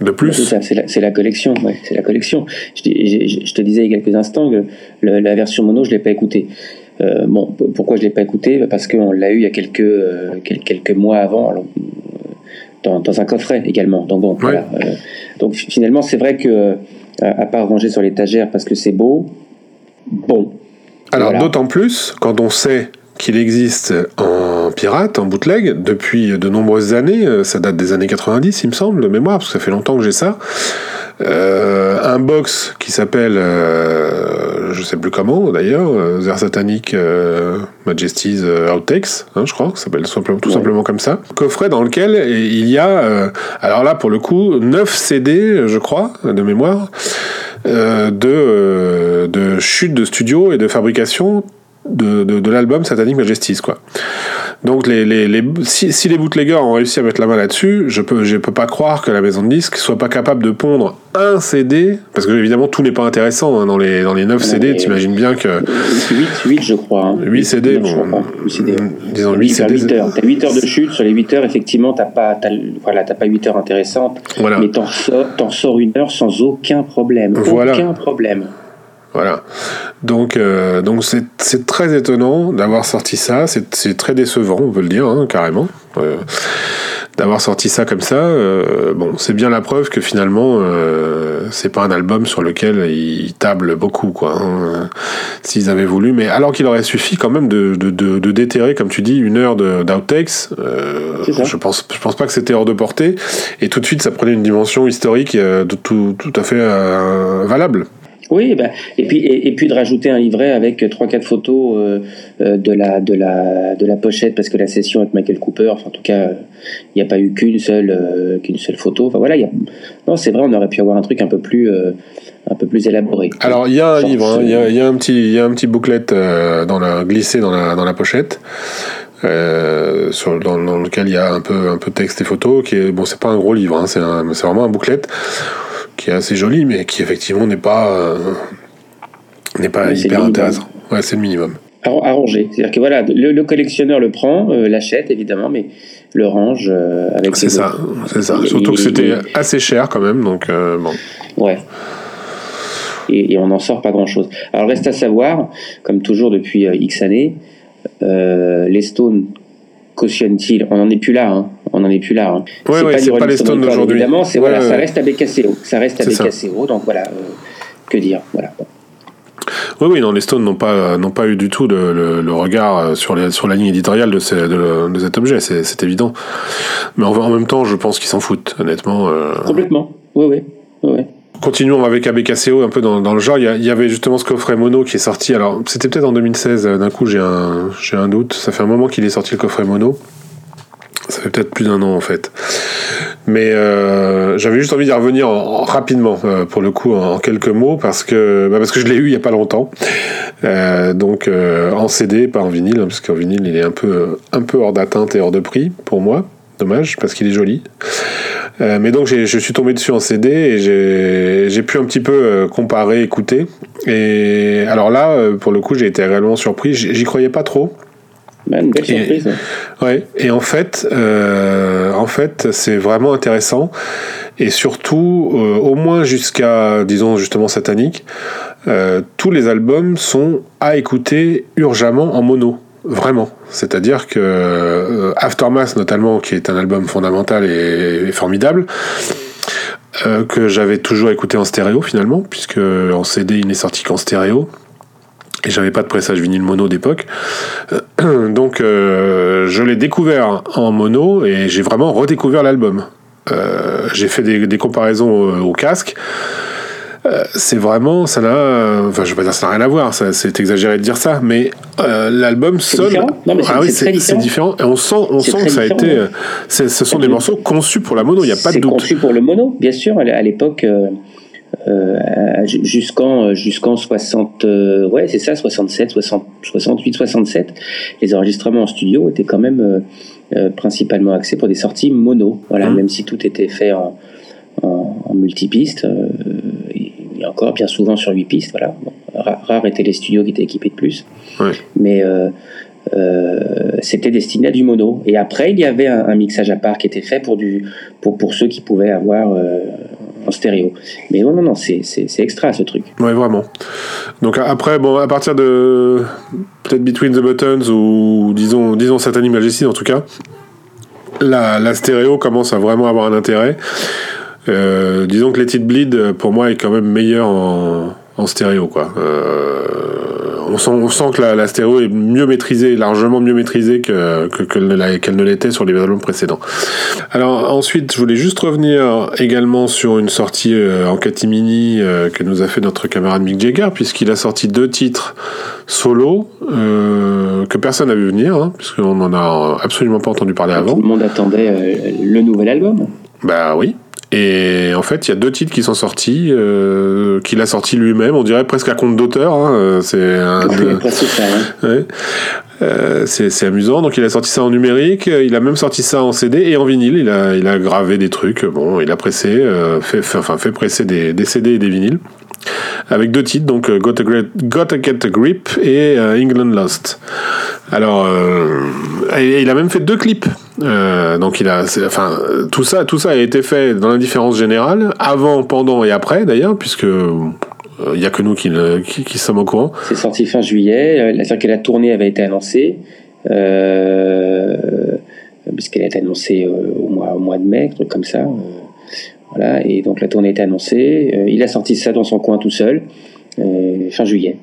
De plus? C'est la, la, collection, c'est la collection. Je, je, je, te disais il y a quelques instants que le, la version mono, je l'ai pas écoutée. bon, pourquoi je l'ai pas écouté Parce qu'on l'a eu il y a quelques, quelques mois avant. dans, dans, un coffret également. Donc, bon, voilà. donc finalement, c'est vrai que à part ranger sur l'étagère parce que c'est beau, bon. Alors d'autant plus quand on sait qu'il existe en pirate, en bootleg, depuis de nombreuses années. Euh, ça date des années 90, il me semble, de mémoire, parce que ça fait longtemps que j'ai ça. Euh, un box qui s'appelle, euh, je sais plus comment d'ailleurs, The Satanic Majesty's Outtakes, hein, je crois, ça s'appelle tout simplement comme ça. Coffret dans lequel il y a, alors là pour le coup, 9 CD, je crois, de mémoire, de, de chutes de studio et de fabrication de, de, l'album Satanic Majesties quoi. Donc les, les, les si, si, les bootleggers ont réussi à mettre la main là-dessus, je peux je peux pas croire que la maison de disques soit pas capable de pondre un CD parce que évidemment tout n'est pas intéressant hein, dans les dans les 9 CD, t'imagines bien que 8 8 je crois. Hein. 8 CD bon 8 CD. Disons 8 CD. 8 heures. T'as 8 heures de chute sur les 8 heures effectivement t'as pas as, voilà, t'as pas 8 heures intéressantes voilà. mais t'en sors t'en sors une heure sans aucun problème. Voilà. Aucun problème. Voilà. Donc, euh, donc c'est très étonnant d'avoir sorti ça. C'est très décevant, on peut le dire, hein, carrément. Euh, d'avoir sorti ça comme ça, euh, bon, c'est bien la preuve que finalement, c'est pas un album sur lequel ils tablent beaucoup, quoi. Hein, s'ils avaient voulu, mais alors qu'il aurait suffi quand même de, de, de, déterrer, comme tu dis, une heure d'outtakes. je pense, je pense pas que c'était hors de portée, et tout de suite, ça prenait une dimension historique tout, tout à fait valable. Oui, bah, et, puis, et, puis de rajouter un livret avec 3-4 photos euh, euh, de, la, de, la, de la pochette, parce que la session avec Michael Cooper, enfin, en tout cas, il n'y a pas eu qu'une seule, euh, qu'une seule photo. Enfin voilà, y a... non, c'est vrai, on aurait pu avoir un truc un peu plus, un peu plus élaboré. Alors, il y a un livre, hein, il y, a, y, a, un petit, y a un petit booklet dans la, glissé dans la, dans la pochette. sur, dans, dans, lequel il y a un peu, un peu texte et photos, qui est, bon, c'est pas un gros livre, hein, c'est vraiment un booklet qui est assez joli, mais qui effectivement n'est pas, euh, n'est pas hyper intéressant. Ouais, c'est le minimum. Arrangé. C'est-à-dire que voilà, le, collectionneur le prend, euh, l'achète évidemment, mais le range euh, avec. C'est ça, c'est ça. Surtout que c'était assez cher quand même, donc bon. Ouais. Et, on n'en sort pas grand-chose. Alors reste à savoir, comme toujours depuis X années, les Stones cautionnent-ils On n'en est plus là. Hein on n'en est plus là. Hein. Ouais, c'est ouais, pas, pas les Stones d'aujourd'hui. Évidemment, c'est voilà, ça reste à BKCO. Ça reste à BKCO, donc voilà, euh, que dire, voilà. Oui, oui, non, les Stones n'ont pas, n'ont pas eu du tout le, le, regard euh, sur, les, sur la ligne éditoriale de, ces, de, de cet objet, c'est évident. Mais en, en, même temps, je pense qu'ils s'en foutent, honnêtement. Euh... Complètement, oui, oui. oui. Continuons avec ABKCO un peu dans, le genre. Il y, avait justement ce coffret mono qui est sorti. Alors, c'était peut-être en 2016. D'un coup, j'ai un, doute. Ça fait un moment qu'il est sorti le coffret mono. Ça fait peut-être plus d'un an en fait. Mais euh, j'avais juste envie d'y revenir rapidement, euh, pour le coup, en, quelques mots, parce que, bah, parce que je l'ai eu il n'y a pas longtemps. Euh, donc en CD, pas en vinyle, hein, parce qu'en vinyle, il est un peu, un peu hors d'atteinte et hors de prix pour moi. Dommage, parce qu'il est joli. mais donc je suis tombé dessus en CD et j'ai pu un petit peu comparer, écouter. Et alors là, pour le coup, j'ai été réellement surpris. J'y croyais pas trop. Bah, une belle surprise. Et, ouais. Et en fait, euh, en fait, c'est vraiment intéressant. Et surtout, euh, au moins jusqu'à, disons justement, satanique, euh, tous les albums sont à écouter urgemment en mono. Vraiment. C'est-à-dire que Aftermath, notamment, qui est un album fondamental et, formidable, que j'avais toujours écouté en stéréo finalement, puisque en CD il n'est sorti qu'en stéréo, et j'avais pas de pressage vinyle mono d'époque. Euh, *clears throat* donc euh, je l'ai découvert en mono et j'ai vraiment redécouvert l'album. Euh, j'ai fait des, comparaisons au, casque. C'est vraiment, ça n'a, enfin je vais pas dire ça n'a rien à voir, c'est exagéré de dire ça, mais l'album sonne. ah oui, c'est différent. Et on sent, on sent que ça a été, ce sont des morceaux conçus pour la mono, il n'y a pas de doute. C'est conçu pour le mono, bien sûr. À l'époque, euh, jusqu'en jusqu'en 60 euh, ouais c'est ça 67 60, 68 67 les enregistrements en studio étaient quand même euh, principalement axés pour des sorties mono voilà mmh. même si tout était fait en, en, multipiste et encore bien souvent sur 8 pistes voilà rares étaient les studios qui étaient équipés de plus mais c'était destiné à du mono. Et après, il y avait un, mixage à part qui était fait pour, du, pour, pour ceux qui pouvaient avoir en stéréo. Mais non, non, non, c'est extra ce truc. Ouais, vraiment. Donc après, bon, à partir de peut-être Between the Buttons ou disons, disons Satanic Majesty en tout cas, la, la stéréo commence à vraiment avoir un intérêt. Euh, disons que Let It Bleed, pour moi, est quand même meilleur en, en stéréo, quoi. Euh, on sent, on sent que la, la, stéréo est mieux maîtrisée, largement mieux maîtrisée que, que, qu'elle ne l'était sur les albums précédents. Alors ensuite, je voulais juste revenir également sur une sortie euh, en catimini euh, que nous a fait notre camarade Mick Jagger, puisqu'il a sorti deux titres solo euh, que personne n'a vu venir, hein, puisqu'on n'en a absolument pas entendu parler avant. Tout le monde attendait euh, le nouvel album. Bah oui. Et en fait, il y a deux titres qui sont sortis, euh, qu'il a sorti lui-même, on dirait presque à compte d'auteur. Hein, c'est un *laughs* de... ouais. euh, c'est amusant. Donc, il a sorti ça en numérique, il a même sorti ça en CD et en vinyle. Il a, il a gravé des trucs. Bon, il a pressé, euh, fait, fait, enfin, fait presser des, des CD et des vinyles avec deux titres, donc euh, Got a, Got a Get a Grip et euh, England Lost. Alors, euh, et, il a même fait deux clips. Euh, donc il a, enfin, tout ça, tout ça a été fait dans l'indifférence générale, avant, pendant et après d'ailleurs, puisque il n'y a que nous qui, sommes au courant. C'est sorti fin juillet, c'est-à-dire que la tournée avait été annoncée, euh, puisqu'elle a été annoncée au, mois, de mai, truc comme ça. Voilà, et donc la tournée était annoncée. Euh, il a sorti ça dans son coin tout seul, euh, fin juillet.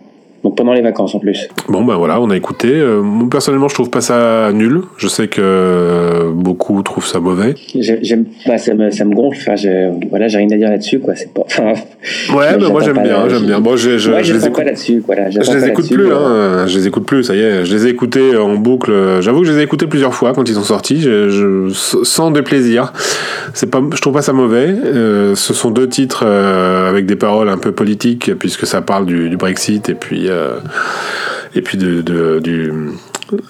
Donc pendant les vacances en plus. Bon ben voilà, on a écouté. Euh, moi personnellement, je trouve pas ça nul. Je sais que euh, beaucoup trouvent ça mauvais. J'aime pas, ça me, ça me gonfle. Enfin, voilà, j'ai rien à dire là-dessus quoi. C'est pas. Enfin, ouais, mais moi j'aime bien, j'aime bien. Bon, je, je, ouais, je les écoute là-dessus. Voilà, je les écoute plus. Hein, je les écoute plus. Ça y est, je les ai écoutés en boucle. J'avoue que je les ai écoutés plusieurs fois quand ils sont sortis. Sans déplaisir. C'est pas, je trouve pas ça mauvais. Euh, ce sont deux titres euh, avec des paroles un peu politiques puisque ça parle du, du Brexit et puis euh, et puis de, de, du,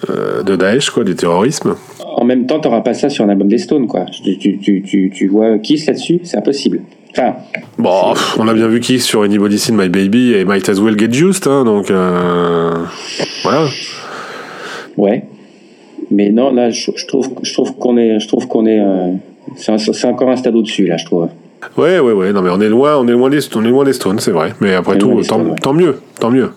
euh, de Daesh, quoi, du terrorisme. En même temps, t'auras pas ça sur un album des Stones, quoi. Tu, tu, tu, tu, tu vois Kiss là-dessus, c'est impossible. Enfin, bon, on a bien vu Kiss sur Anybody Seen My Baby et Might As Well Get Used, hein, donc euh, voilà. Ouais. Mais non, là, je, je trouve, je trouve qu'on est, je trouve qu'on est, euh, c'est encore un stade au-dessus, là, je trouve. Ouais, ouais, ouais. Non, mais on est loin, on est loin des, on est loin des Stones, c'est vrai. Mais après tout, tant, Stones, tant mieux, tant mieux.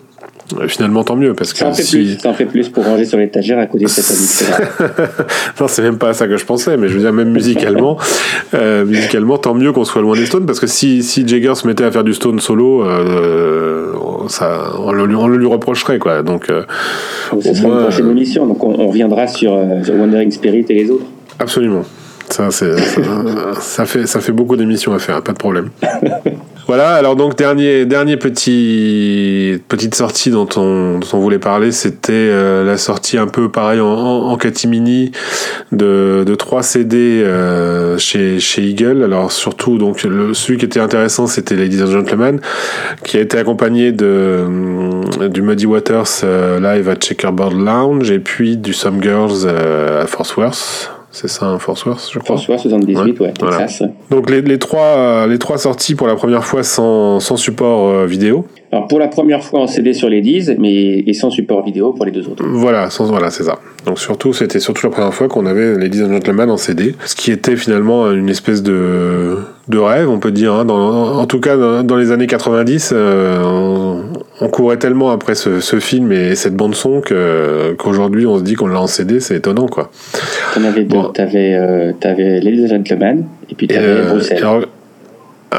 Finalement, tant mieux parce que ça en fait si... plus, ça en fait plus pour ranger sur l'étagère à côté de cette *laughs* non, c'est même pas ça que je pensais, mais je veux dire même musicalement, euh, musicalement, tant mieux qu'on soit loin des Stones parce que si si Jagger se mettait à faire du Stone solo, euh, ça, on le, on le lui reprocherait quoi. Donc, euh, ça sera moins, une prochaine émission, donc on, on reviendra sur, euh, sur Wandering Spirit et les autres. Absolument. Ça, ça, ça, fait, ça fait beaucoup d'émissions à faire, pas de problème. *laughs* Voilà, alors donc dernier, dernier petit, petite sortie dont on, dont on voulait parler, c'était euh, la sortie un peu pareil en, en, en catimini de, de 3 CD euh, chez, chez Eagle. Alors surtout, donc celui qui était intéressant, c'était Ladies and Gentlemen, qui a été accompagné de, du Muddy Waters euh, live à Checkerboard Lounge et puis du Some Girls à Fort Worth. C'est ça, un Force Worth, je crois. Force Worth 78, ouais, ouais Texas. Voilà. Donc les, les, trois, les trois sorties pour la première fois sans, sans support euh, vidéo. Alors pour la première fois en CD sur les 10, mais et sans support vidéo pour les deux autres. Voilà, sans, voilà c'est ça. Donc surtout, c'était surtout la première fois qu'on avait les 10 Gentlemen en CD, ce qui était finalement une espèce de, de rêve, on peut dire. Hein. Dans, en tout cas, dans, dans les années 90, euh, on, on, courait tellement après ce, ce, film et cette bande son qu'aujourd'hui on se dit qu'on l'a en CD, c'est étonnant quoi. T'en avais deux, bon. t'avais euh, les Gentlemen et puis t'avais euh, Bruxelles. Alors,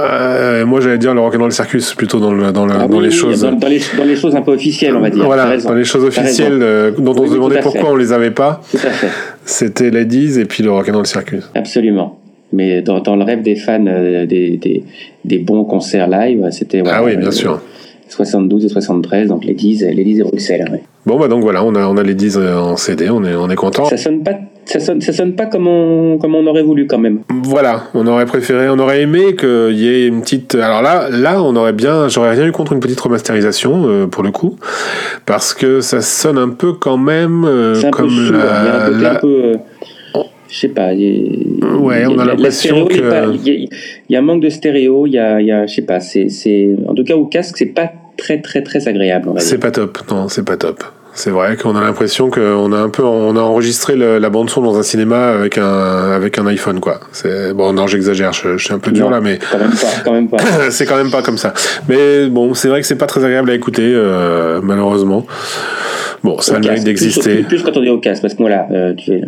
euh, moi, j'allais dire le Rock'n'Roll Circus plutôt dans, le, dans, le, ah, dans oui, les choses. Dans, dans, les, dans, les, choses un peu officielles, on va dire. Voilà, dans les choses officielles euh, dont on se demandait pourquoi fait. on les avait pas. Tout à fait. C'était Ladies et puis le Rock'n'Roll Circus. Absolument. Mais dans, dans, le rêve des fans euh, des, des, des, bons concerts live, c'était. Ah oui, bien sûr. 72 et 73, donc Ladies, Ladies et Bruxelles. Ouais. Bon, bah donc voilà, on a, on a Ladies en CD, on est, on est content. Ça sonne pas ça sonne, ça sonne pas comme on, comme on aurait voulu quand même. Voilà, on aurait préféré, on aurait aimé qu'il y ait une petite. Alors là, là, on aurait bien, j'aurais rien eu contre une petite remasterisation euh, pour le coup, parce que ça sonne un peu quand même euh, comme peu la, il y a un, la... un peu. Euh, je sais pas. Ouais, on a l'impression que. Il y, a un manque de stéréo. Il y a, il y a je sais pas. C'est, c'est, en tout cas au casque, c'est pas très, très, très agréable. C'est pas top. Non, c'est pas top C'est vrai qu'on a l'impression qu'on a un peu, on a enregistré la bande son dans un cinéma avec un avec un iPhone quoi. C'est bon, non, j'exagère, je, suis un peu dur là, mais quand même pas, *laughs* c'est quand même pas comme ça. Mais bon, c'est vrai que c'est pas très agréable à écouter, euh, malheureusement. Bon, ça a le mérite d'exister. Plus, quand on est au casque, parce que voilà, euh, tu es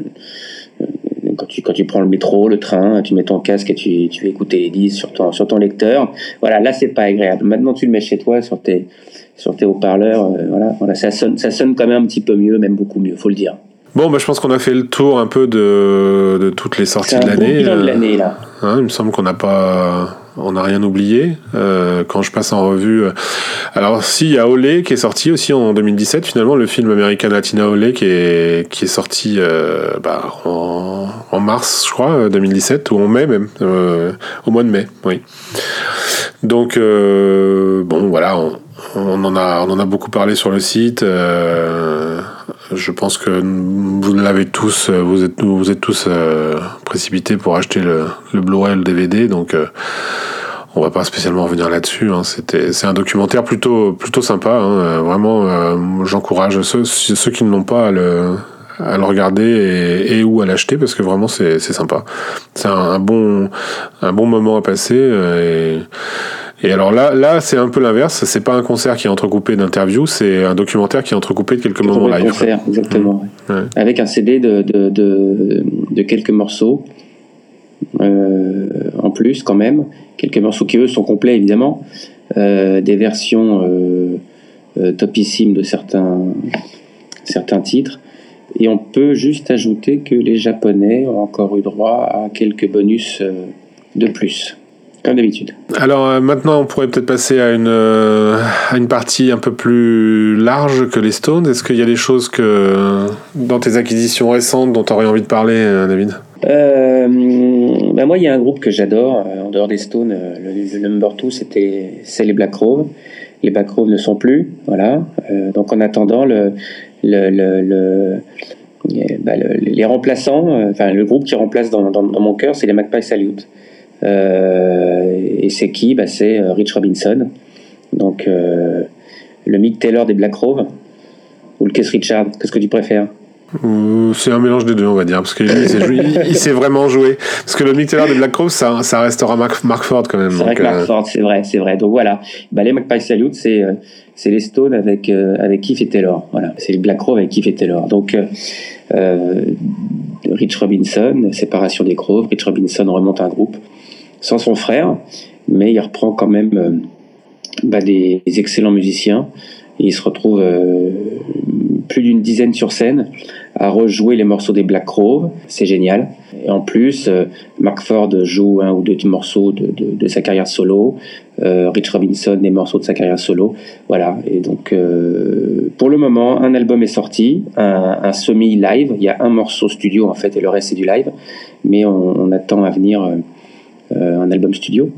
quand tu, quand tu prends le métro, le train, tu mets ton casque et tu, tu vas écouter les disques sur ton, sur ton lecteur. Voilà, là, c'est pas agréable. Maintenant, tu le mets chez toi sur tes, sur tes haut-parleurs. Euh, voilà, voilà, ça sonne, ça sonne quand même un petit peu mieux, même beaucoup mieux, faut le dire. Bon, bah, je pense qu'on a fait le tour un peu de, de toutes les sorties de l'année. Bon de l'année, là. Hein, il me semble qu'on n'a pas on n'a rien oublié. Euh, quand je passe en revue, euh, alors si il y a Olé qui est sorti aussi en 2017 finalement le film American Latina Olé qui est qui sorti euh, bah, en, mars je crois 2017 ou en mai même au mois de mai oui. Donc bon voilà on en a beaucoup parlé sur le site. Je pense que vous l'avez tous vous êtes vous êtes tous précipités pour acheter le, le Blu-ray le DVD donc on va pas spécialement revenir là-dessus. Hein. C'était, c'est un documentaire plutôt, plutôt sympa. Hein. Vraiment, euh, j'encourage ceux, ceux qui ne l'ont pas à le, regarder et, ou à l'acheter parce que vraiment c'est, sympa. C'est un, bon, un bon moment à passer. Euh, et, et alors là, là c'est un peu l'inverse. C'est pas un concert qui est entrecoupé d'interviews, c'est un documentaire qui est entrecoupé de quelques moments live. Concert, exactement. Mmh. Avec un CD de, de, de, de quelques morceaux. Euh, en plus quand même, quelques morceaux qui eux sont complets évidemment, euh, des versions euh, topissimes de certains, certains titres. Et on peut juste ajouter que les Japonais ont encore eu droit à quelques bonus de plus, comme d'habitude. Alors maintenant, on pourrait peut-être passer à une, à une partie un peu plus large que les Stones. Est-ce qu'il y a des choses que, dans tes acquisitions récentes dont tu aurais envie de parler, David? Euh, ben moi, il y a un groupe que j'adore, euh, en dehors des Stones, euh, le, number 2, c'était, c'est les Black Crowes. Les Black Crowes ne sont plus, voilà. Euh, donc en attendant, le, le, le, ben, les remplaçants, enfin le groupe qui remplace dans, dans, dans mon cœur, c'est les Magpie Salute. Et c'est qui ben, C'est Rich Robinson. Donc le Mick Taylor des Black Crowes ou le Keith Richard, qu'est-ce que tu préfères? C'est un mélange des deux, on va dire, parce qu'il il, sait vraiment jouer. Parce que le Mick Taylor de Black Crowes, ça, ça restera Mark, Mark Ford quand même. C'est vrai que Mark euh, Ford, c'est vrai, c'est vrai. Donc voilà, bah, les McPie Salute, c'est euh, c'est les Stones avec euh, avec Keith et Taylor. Voilà, c'est les Black Crowes avec Keith et Taylor. Donc euh, Rich Robinson, séparation des Crows. Rich Robinson remonte un groupe sans son frère, mais il reprend quand même bah, des, excellents musiciens. Il se retrouve plus d'une dizaine sur scène à rejouer les morceaux des Black Crow. C'est génial. Et en plus, euh, Mark Ford joue un ou deux morceaux de, sa carrière solo. Euh, Rich Robinson des morceaux de sa carrière solo. Voilà. Et donc, euh, pour le moment, un album est sorti, un, semi-live. Il y a un morceau studio en fait, et le reste c'est du live. Mais on, attend à venir euh, euh, un album studio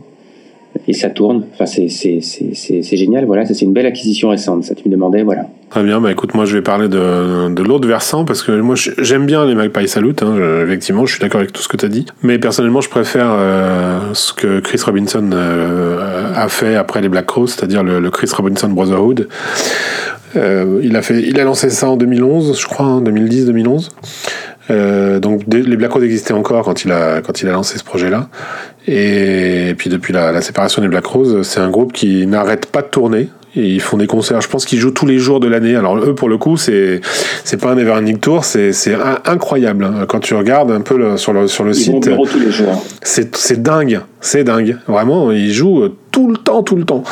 et ça tourne. Enfin, c'est génial. Voilà, c'est une belle acquisition récente. Ça, tu me demandais, voilà. Très bien. Bah, écoute, moi, je vais parler de, de l'autre versant parce que moi, j'aime bien les Magpie Salute. Hein, effectivement, je suis d'accord avec tout ce que tu as dit. Mais personnellement, je préfère euh, ce que Chris Robinson euh, a fait après les Black Crows, c'est-à-dire le, Chris Robinson Brotherhood. Euh, il a fait, il a lancé ça en 2011, je crois, en 2010-2011. Euh, donc les Black Rose existaient encore quand il a quand il a lancé ce projet-là. Et, puis depuis la, la, séparation des Black Rose, c'est un groupe qui n'arrête pas de tourner. Et ils font des concerts. Je pense qu'ils jouent tous les jours de l'année. Alors eux, pour le coup, c'est c'est pas un Everending Tour, c'est c'est incroyable. Hein. Quand tu regardes un peu le, sur le sur le ils site, c'est c'est dingue, c'est dingue. Vraiment, ils jouent tout le temps, tout le temps.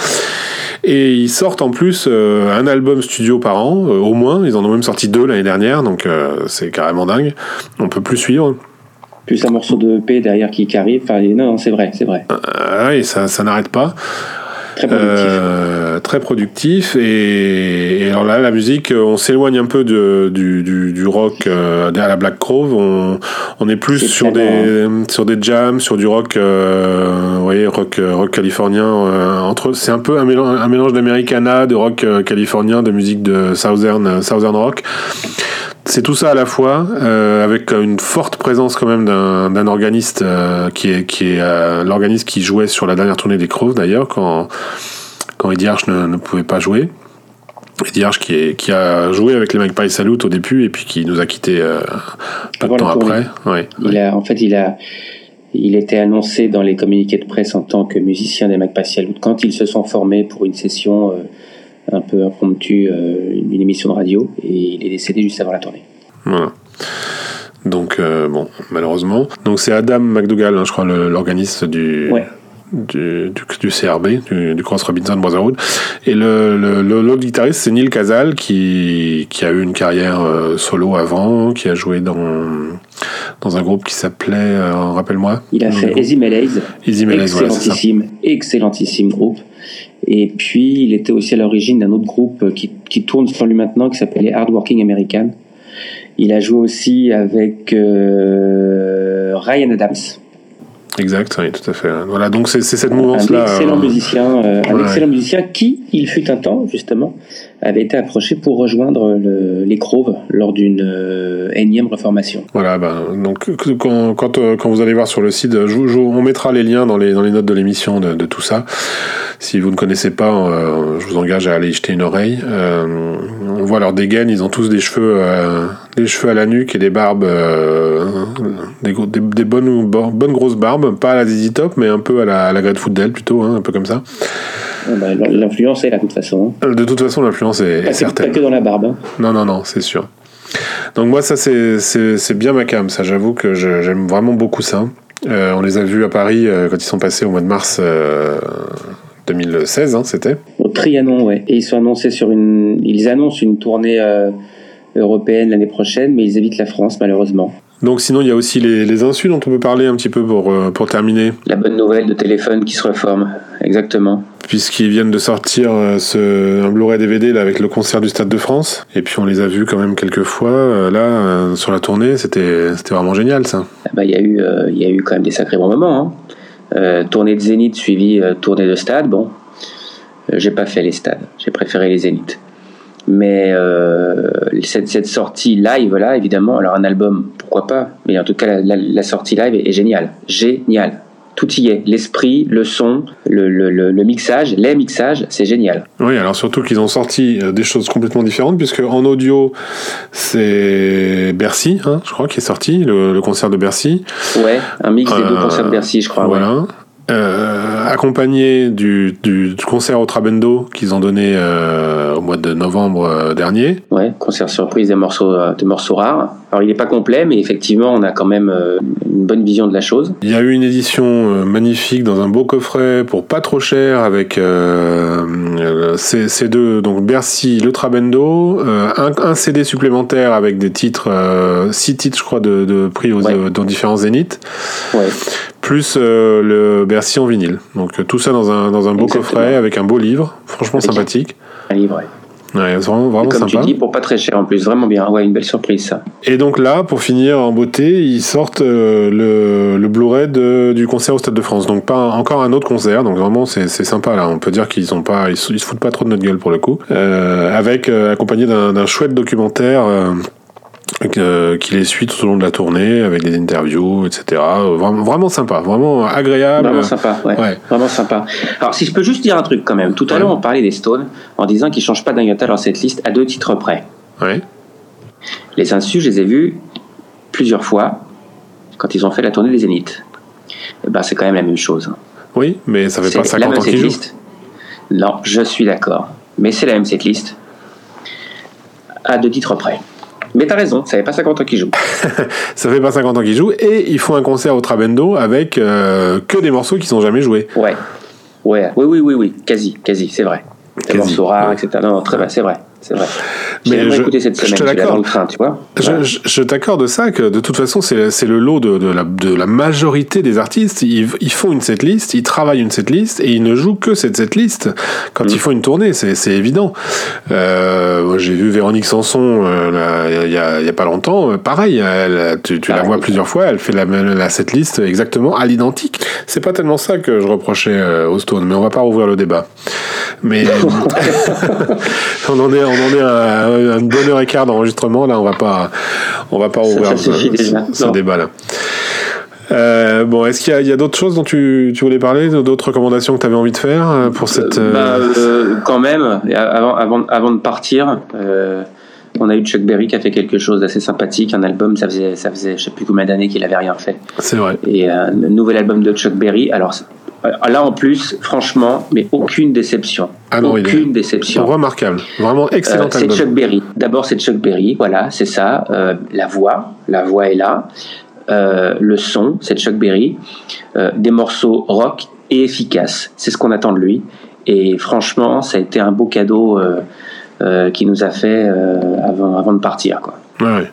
Et ils sortent en plus euh, un album studio par an, euh, au moins. Ils en ont même sorti deux l'année dernière, donc euh, c'est carrément dingue. On peut plus suivre. Plus un morceau de EP derrière qui, arrive. Enfin, non, c'est vrai, c'est vrai. oui, ça, ça n'arrête pas. Très productif. Euh, très productif. Et, et, alors là, la musique, on s'éloigne un peu de, du, du, du, rock euh, à la Black Crove. On, on est plus est sur, des, sur des jams, sur du rock, euh, vous voyez, rock, rock californien. Euh, entre, c'est un peu un mélange, un mélange d'Americana, de rock euh, californien, de musique de Southern, Southern Rock c'est tout ça à la fois, euh, avec une forte présence quand même d'un organiste euh, qui est, qui est euh, l'organiste qui jouait sur la dernière tournée des Crows d'ailleurs, quand, quand Eddie Arch ne, ne, pouvait pas jouer. Eddie Arch qui, est, qui a joué avec les Magpie Salute au début et puis qui nous a quitté euh, peu de temps après. Ouais, il a, en fait, il a, il était annoncé dans les communiqués de presse en tant que musicien des Magpie Salute quand ils se sont formés pour une session un peu impromptue, euh, une émission de radio, et il est décédé juste avant la tournée. Voilà. Donc, bon, malheureusement. Donc, c'est Adam McDougall, hein, je crois, l'organiste du, ouais du, du, CRB, du, du, Cross Robinson Brotherhood. Et le, l'autre guitariste, c'est Neil Casal, qui, qui a eu une carrière euh, solo avant, qui a joué dans, dans un groupe qui s'appelait, euh, rappelle-moi. Il a fait Easy Malaise. Easy Malaise, excellentissime, excellentissime groupe. Et puis, il était aussi à l'origine d'un autre groupe qui, qui tourne sur lui maintenant, qui s'appelait Hardworking American. Il a joué aussi avec euh, Ryan Adams. Exact, oui, tout à fait. Voilà, donc c'est cette mouvance-là. Un excellent euh, musicien, euh, un excellent musicien qui, il fut un temps justement, avait été approché pour rejoindre le, les Croves lors d'une euh, énième reformation. Voilà, ben, donc quand, quand, quand, vous allez voir sur le site, on mettra les liens dans les, dans les notes de l'émission de, tout ça. Si vous ne connaissez pas, je vous engage à aller y jeter une oreille. on voit leurs dégaines, ils ont tous des cheveux, des cheveux à la nuque et des barbes, des, des, des, bonnes, bonnes grosses barbes pas à la ZZ Top, mais un peu à la, à la Grateful Dead plutôt, hein, un peu comme ça. Bah, l'influence est là, de toute façon. Hein. De toute façon, l'influence est, certaine. Pas que dans la barbe. Hein. Non, non, non, c'est sûr. Donc moi, ça, c'est bien ma cam, ça. J'avoue que j'aime vraiment beaucoup ça. Euh, on les a vus à Paris euh, quand ils sont passés au mois de mars 2016, euh, c'était. Au Trianon, ouais. Et ils sont annoncés sur une... Ils annoncent une tournée européenne l'année prochaine, mais ils évitent la France, malheureusement. Donc sinon, il y a aussi les, les insus dont on peut parler un petit peu pour, euh, pour terminer. La bonne nouvelle de téléphone qui se reforme, exactement. Puisqu'ils viennent de sortir euh, ce, un Blu-ray DVD là, avec le concert du Stade de France. Et puis on les a vus quand même quelques fois euh, là sur la tournée. C'était vraiment génial ça. Ah bah, il, y a eu, il y a eu quand même des sacrés bons moments. Hein. tournée de Zénith suivie tournée de stade. Bon, j'ai pas fait les stades. J'ai préféré les Zéniths. Mais euh, cette, cette, sortie live là, évidemment, alors un album, pourquoi pas, mais en tout cas la, la, sortie live est, géniale, géniale. Tout y est, l'esprit, le son, le, le, le, mixage, les mixages, c'est génial. Oui, alors surtout qu'ils ont sorti euh, des choses complètement différentes, puisque en audio, c'est Bercy, hein, je crois, qui est sorti, le, concert de Bercy. Ouais, un mix des deux euh, concerts de Bercy, je crois. Voilà. Euh, accompagné du, du, concert au Trabendo qu'ils ont donné euh, au mois de novembre euh, dernier. Ouais, concert surprise des morceaux, des morceaux rares. Alors il n'est pas complet, mais effectivement on a quand même une bonne vision de la chose. Il y a eu une édition magnifique dans un beau coffret pour pas trop cher avec ces, ces, deux, donc Bercy, le Trabendo, un, un, CD supplémentaire avec des titres, six titres je crois de, de prix aux, dans différents zéniths. Ouais plus euh, le Bercy en vinyle. Donc euh, tout ça dans un, dans un beau coffret avec un beau livre, franchement sympathique. Un livre, ouais. Ouais, vraiment, vraiment comme sympa. tu dis, pour pas très cher en plus, vraiment bien. Ouais, une belle surprise ça. Et donc là, pour finir en beauté, ils sortent euh, le, le Blu-ray du concert au Stade de France. Donc pas encore un autre concert, donc vraiment c'est sympa là. On peut dire qu'ils ont pas, ils, se foutent pas trop de notre gueule pour le coup. avec accompagné d'un chouette documentaire qui les suit tout au long de la tournée avec des interviews, etc. Vraiment, vraiment sympa, vraiment agréable. Vraiment sympa, ouais. Vraiment sympa. Alors, si je peux juste dire un truc quand même. Tout à l'heure, on parlait des Stones en disant qu'ils changent pas d'un iota dans cette liste à deux titres près. Ouais. Les insus, je les ai vus plusieurs fois quand ils ont fait la tournée des Zéniths. Ben, c'est quand même la même chose. Oui, mais ça fait pas 50 ans qu'ils jouent. Non, je suis d'accord. Mais c'est la même setlist à deux titres près. Mais t'as raison, ça fait pas 50 ans qu'ils jouent. *laughs* ça fait pas 50 ans qu'ils jouent et ils font un concert au Trabendo avec euh, que des morceaux qui sont jamais joués. Ouais. Ouais, oui, oui, oui, oui, quasi, quasi, c'est vrai. Des morceaux rares, etc. Non, non, très bien, c'est vrai c'est vrai. Mais je, écouter cette semaine, je te l'accorde. tu vois. Je, je, t'accorde ça que de toute façon c'est le lot de, de, la, de la majorité des artistes. Ils, ils, font une setlist, ils travaillent une setlist et ils ne jouent que cette setlist quand mm. ils font une tournée. C'est évident. Euh, J'ai vu Véronique Sanson euh, il y, a, y, a, pas longtemps. Pareil, elle, tu, tu la vois plusieurs fois. Elle fait la, la setlist exactement à l'identique. C'est pas tellement ça que je reprochais euh, aux Stones, mais on va pas rouvrir le débat. Mais *laughs* *laughs* on en est on en est à une bonne heure et quart d'enregistrement. Là, on va pas, on va pas ouvrir ce, débat là. Euh, bon, est-ce qu'il y a, d'autres choses dont tu, voulais parler, d'autres recommandations que tu avais envie de faire euh, pour cette. Bah, quand même, avant, avant, avant de partir, on a eu Chuck Berry qui a fait quelque chose d'assez sympathique, un album, ça faisait, ça faisait je sais plus combien d'années qu'il avait rien fait. C'est vrai. Et un nouvel album de Chuck Berry. Alors là en plus, franchement, mais aucune déception. Ah aucune déception. Remarquable, vraiment excellent euh, C'est Chuck Berry. D'abord c'est Chuck Berry, voilà, c'est ça. Euh, la voix, la voix est là. Euh, le son, c'est Chuck Berry. des morceaux rock et efficaces, c'est ce qu'on attend de lui. Et franchement, ça a été un beau cadeau euh, qui nous a fait euh, avant, avant de partir. Quoi. Ouais,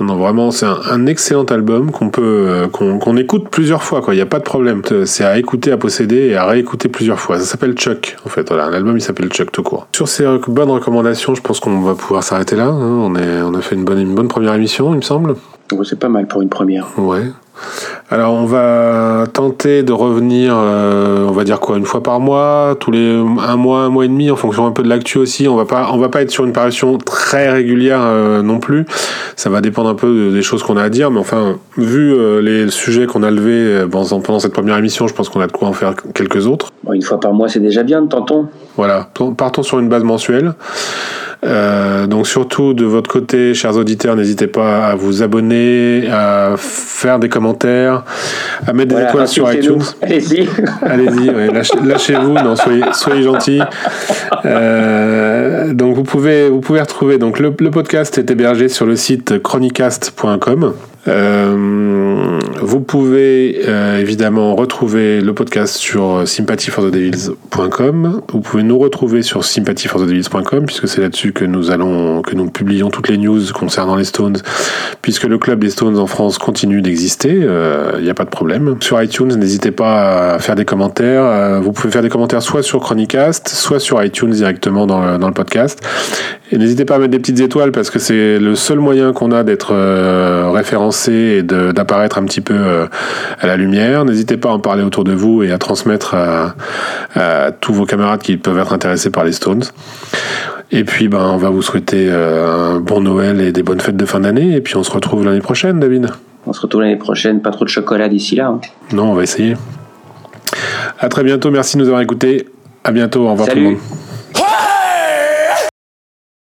Non, vraiment, c'est un, excellent album qu'on peut euh, qu'on écoute plusieurs fois. Il n'y a pas de problème. C'est à écouter, à posséder et à réécouter plusieurs fois. Ça s'appelle Chuck, en fait. Voilà, un album, il s'appelle Chuck tout court. Sur ces bonnes recommandations, je pense qu'on va pouvoir s'arrêter là. Hein. On, est, on a fait une bonne, une bonne première émission, il me semble. c'est pas mal pour une première. Ouais. Alors on va tenter de revenir, euh, on va dire quoi, une fois par mois, tous les un mois, un mois et demi, en fonction un peu de l'actu aussi. On va pas, on va pas être sur une parution très régulière euh, non plus. Ça va dépendre un peu des choses qu'on a à dire, mais enfin, vu euh, les sujets qu'on a levés pendant cette première émission, je pense qu'on a de quoi en faire quelques autres. une fois par mois, c'est déjà bien, tentons. Voilà, partons sur une base mensuelle. Euh, donc surtout de votre côté, chers auditeurs, n'hésitez pas à vous abonner, à faire des commentaires, à mettre des étoiles sur iTunes. Allez-y. Allez-y, lâchez-vous, non, soyez, soyez gentils. Euh, donc vous pouvez, vous pouvez retrouver donc le, le podcast est hébergé sur le site chronicast.com. Euh, vous pouvez euh, évidemment retrouver le podcast sur sympathyforthedevils.com. Vous pouvez nous retrouver sur sympathyforthedevils.com puisque c'est là-dessus que nous allons que nous publions toutes les news concernant les Stones, puisque le club des Stones en France continue d'exister. Il euh, n'y a pas de problème. Sur iTunes, n'hésitez pas à faire des commentaires. vous pouvez faire des commentaires soit sur Chronicast, soit sur iTunes directement dans le, podcast. Et n'hésitez pas à mettre des petites étoiles parce que c'est le seul moyen qu'on a d'être référencé et d'apparaître un petit peu euh, à la lumière. N'hésitez pas à en parler autour de vous et à transmettre à, tous vos camarades qui peuvent être intéressés par les Stones. Et puis, ben, on va vous souhaiter euh, un bon Noël et des bonnes fêtes de fin d'année. Et puis, on se retrouve l'année prochaine, David. On se retrouve l'année prochaine. Pas trop de chocolat d'ici là. Hein. Non, on va essayer. À très bientôt. Merci de nous avoir écoutés. À bientôt. Au revoir tout le monde.